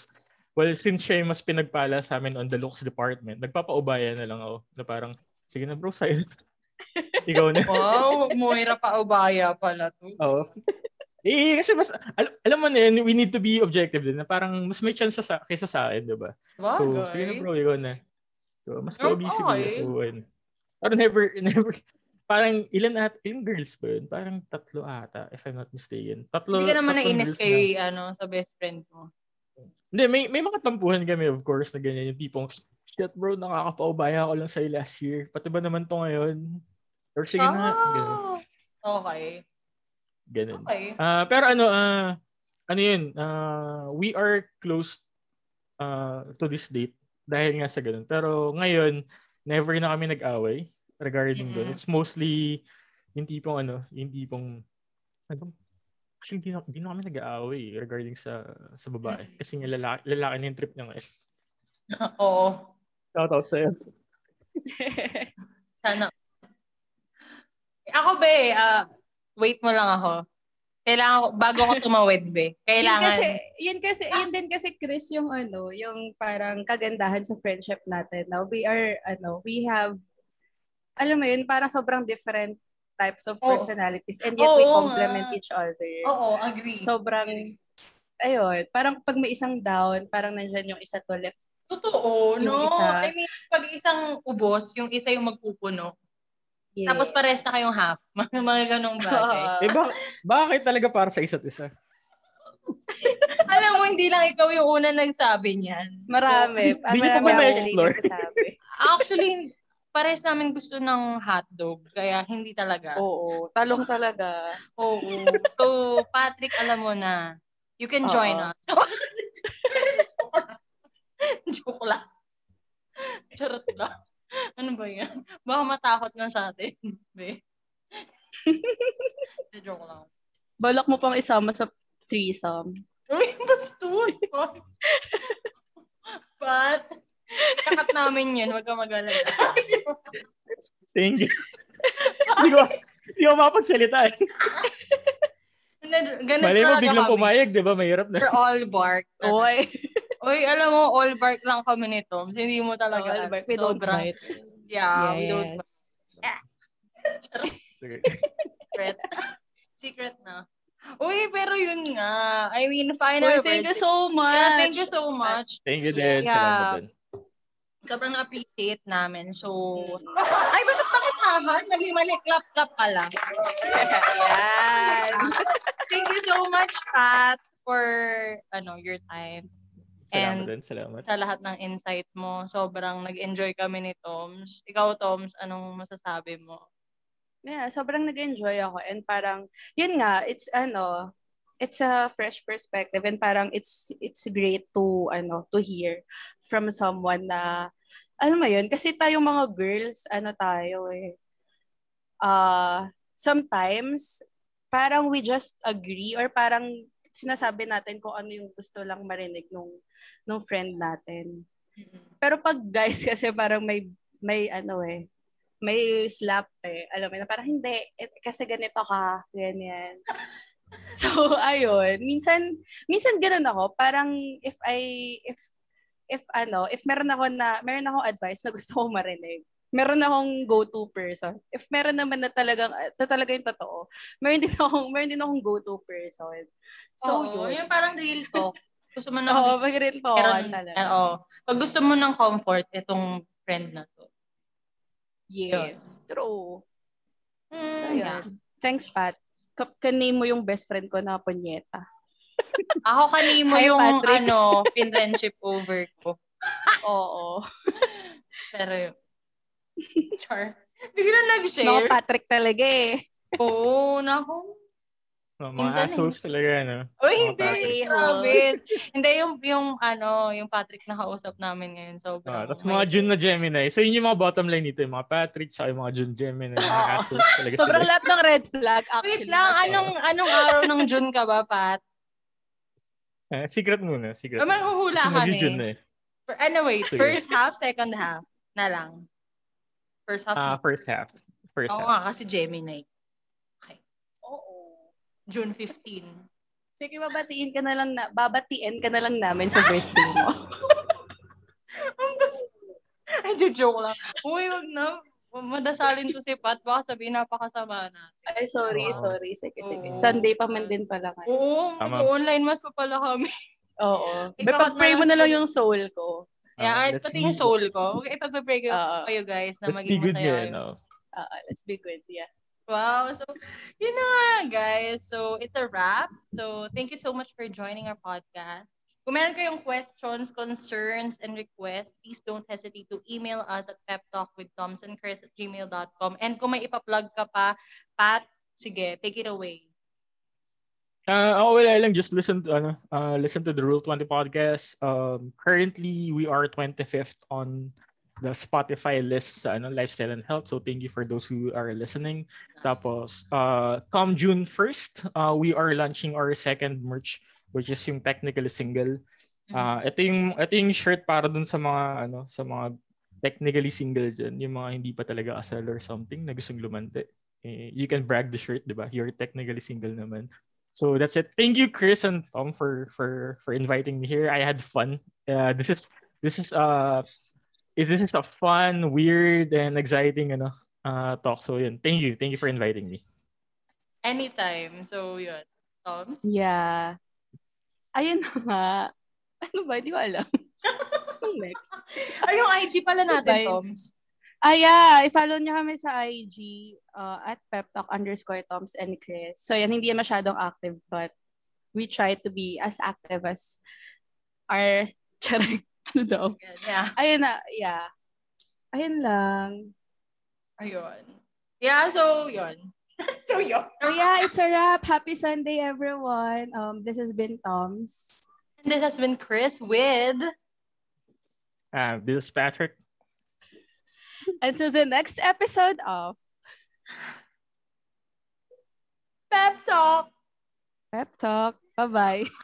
well, since siya yung mas pinagpala sa amin on the looks department, nagpapaubaya na lang ako. Na parang, sige na bro, sa'yo. Ikaw na. wow, Moira pa ubaya pala to. Oo. Eh, kasi mas, al- alam mo na yun, we need to be objective din. Na parang, mas may chance sa, kaysa sa akin, di ba? So, Bagay. sige na bro, ikaw na. So, mas siguro. okay. So, ayun. Pero never, never, parang ilan at, ilang girls ba yun? Parang tatlo ata, if I'm not mistaken. Tatlo, Hindi ka naman nainis kay na- ano, sa best friend mo. Hindi, may, may mga tampuhan kami, of course, na ganyan. Yung tipong, shit bro, nakakapaubaya ko lang sa'yo last year. Pati ba naman to ngayon? Or sige na, ganun. Ah, okay. ganun. Okay. Ah, pero ano, ah, ano yun, ah, we are close ah, to this date dahil nga sa ganun. Pero ngayon, never na kami nag-away regarding doon. Mm-mm. It's mostly yung tipong ano, yung tipong ano, actually hindi na, hindi na kami nag-aaway regarding sa sa babae. Mm. Kasi nga lalaki, lalaki na yung trip niya ngayon. Oo. Shout out sa'yo. Sana. Ako be, ah, wait mo lang ako. Kailangan ko, bago ko tumawid be. Yun Kailangan. kasi, yun kasi, yun din kasi Chris yung ano, yung parang kagandahan sa friendship natin. Now we are, ano, we have, alam mo yun, parang sobrang different types of Oo. personalities and yet we Oo complement nga. each other. Oo, agree. Sobrang, ayun, parang pag may isang down, parang nandyan yung isa to left. Totoo, Yung no? isa- I mean, pag isang ubos, yung isa yung magpupuno. Yeah. Tapos pares na kayong half. Mga, mga ganong bagay. Eh, ba- bakit talaga para sa isa't isa? Alam mo, hindi lang ikaw yung una nagsabi niyan. Marami. Ah, Hindi niyo pa marami ba actually na-explore? Actually, pares namin gusto ng hotdog. Kaya hindi talaga. Oo, talong talaga. Oo. So, Patrick, alam mo na, you can join Oo. us. Joke lang. Charot lang. Ano ba yan? Baka matakot na sa atin. Be. Joke lang. Balak mo pang isama sa threesome. Uy, bastos. But, kakat namin yun. Huwag ka mag-alala. Thank you. Hindi ko, hindi ko mapagsalita eh. Ganun Malay mo biglang kami. pumayag, di ba? Mahirap na. We're all bark. Oy. Uy, alam mo, all bark lang kami ni Toms. Hindi mo talaga. All bark. We don't sobrang- bite. Yeah, we don't Yes. Sige. secret. secret na. Uy, pero yun nga. I mean, final Uy, thank you words. so much. Yeah, thank you so much. Thank you din. Yeah. Salamat din. Sobrang appreciate namin. So, ay, bakit pakitahan? Mali-mali, clap-clap ka lang. Yan. Thank you so much, Pat, for ano your time. Salamat And- din. Salamat. Sa lahat ng insights mo. Sobrang nag-enjoy kami ni Toms. Ikaw, Toms, anong masasabi mo? Yeah, sobrang nag-enjoy ako and parang yun nga, it's ano, it's a fresh perspective and parang it's it's great to ano, to hear from someone na alam mo yun, kasi tayong mga girls, ano tayo eh. Uh, sometimes parang we just agree or parang sinasabi natin kung ano yung gusto lang marinig nung nung friend natin. Pero pag guys kasi parang may may ano eh, may slap eh. Alam mo na parang hindi, eh, kasi ganito ka, ganyan. So, ayun. Minsan, minsan ganun ako. Parang if I, if, if ano, if meron ako na, meron akong advice na gusto kong marinig, meron akong go-to person. If meron naman na talagang, ito talaga yung totoo, meron din akong, meron din akong go-to person. So, Oo, yun. yung parang real talk. Gusto mo ng Oo, pag rin po, meron- talaga. Oo. Pag gusto mo ng comfort, itong friend na to. Yes, true. Hmm, Ayun. yeah. Thanks, Pat. Ka- kaname mo yung best friend ko na punyeta. Ako kanimo Hi, yung Patrick. ano, pinrendship over ko. Oo. Pero yun. Char. Bigla No, nag-share. Patrick talaga eh. Oo, naku. Oh, mga Minsan eh. assholes talaga, no? Mga hindi. Grabe. hindi, yung, yung, ano, yung Patrick na kausap namin ngayon. Ah, Sobrang. Tapos mga June na Gemini. So yun yung mga bottom line nito, yung mga Patrick, tsaka yung mga June Gemini. Mga assholes talaga Sobrang lahat ng red flag actually. Wait lang, anong, anong araw ng June ka ba, Pat? Eh, secret muna, secret. Naman huhula Kasi kami. mag-June na eh. Anyway, first half, second half. Na lang. First half. Ah, first half. First Oo half. nga, kasi Gemini. Okay. Oo. June 15. Sige, babatiin ka na lang na, babatiin ka na lang namin sa birthday mo. Ay, joke lang. Uy, wag na. Madasalin to si Pat. Baka sabihin napakasama na. Ay, sorry, Oo. sorry. Sige, sige. Oo. Sunday pa man din pala kayo. Oo, Tama. mag-online mas pa pala kami. Oo. Ikaw May pag-pray mo na lang- yung soul ko. Yeah, Ah, at let's pati be- yung soul ko. Okay, ipag-pray ko Oo. kayo guys na Let's maging be good masaya. ngayon, kayo. no? Ah, let's be good, yeah. Wow. So, yun na nga, guys. So, it's a wrap. So, thank you so much for joining our podcast. Kung meron kayong questions, concerns, and requests, please don't hesitate to email us at peptalkwithtomsandchris at gmail.com. And kung may ipa-plug ka pa, Pat, sige, take it away. Uh, oh, wala lang. Just listen to, ano, uh, listen to the Rule 20 podcast. Um, currently, we are 25th on the Spotify list sa ano, lifestyle and health. So thank you for those who are listening. Tapos, uh, come June 1st, uh, we are launching our second merch, which is yung technically single. Uh, ito yung ito yung shirt para dun sa mga ano sa mga technically single dyan, yung mga hindi pa talaga kasal or something na gustong lumante. Eh, you can brag the shirt, 'di ba? You're technically single naman. So that's it. Thank you, Chris and Tom, for for for inviting me here. I had fun. Uh, this is this is uh is this is a fun, weird, and exciting ano uh talk. So yun. Thank you, thank you for inviting me. Anytime. So, yun. Toms? Yeah. Ayun na nga. Ano ba? Di ko alam. Anong next? Ay, yung IG pala natin, Bye. Toms. Ah, yeah. I-follow niyo kami sa IG uh, at peptalk underscore Toms and Chris. So, yan, hindi yan masyadong active, but we try to be as active as our, charang, ano daw? Yeah. Ayun na, yeah. Ayun lang. Ayun. Yeah, so, yun. so, yun. So yeah, it's a wrap. Happy Sunday, everyone. Um, this has been Tom's. And this has been Chris with Uh, this is Patrick. Until the next episode of Pep talk! Pep Talk. Bye-bye.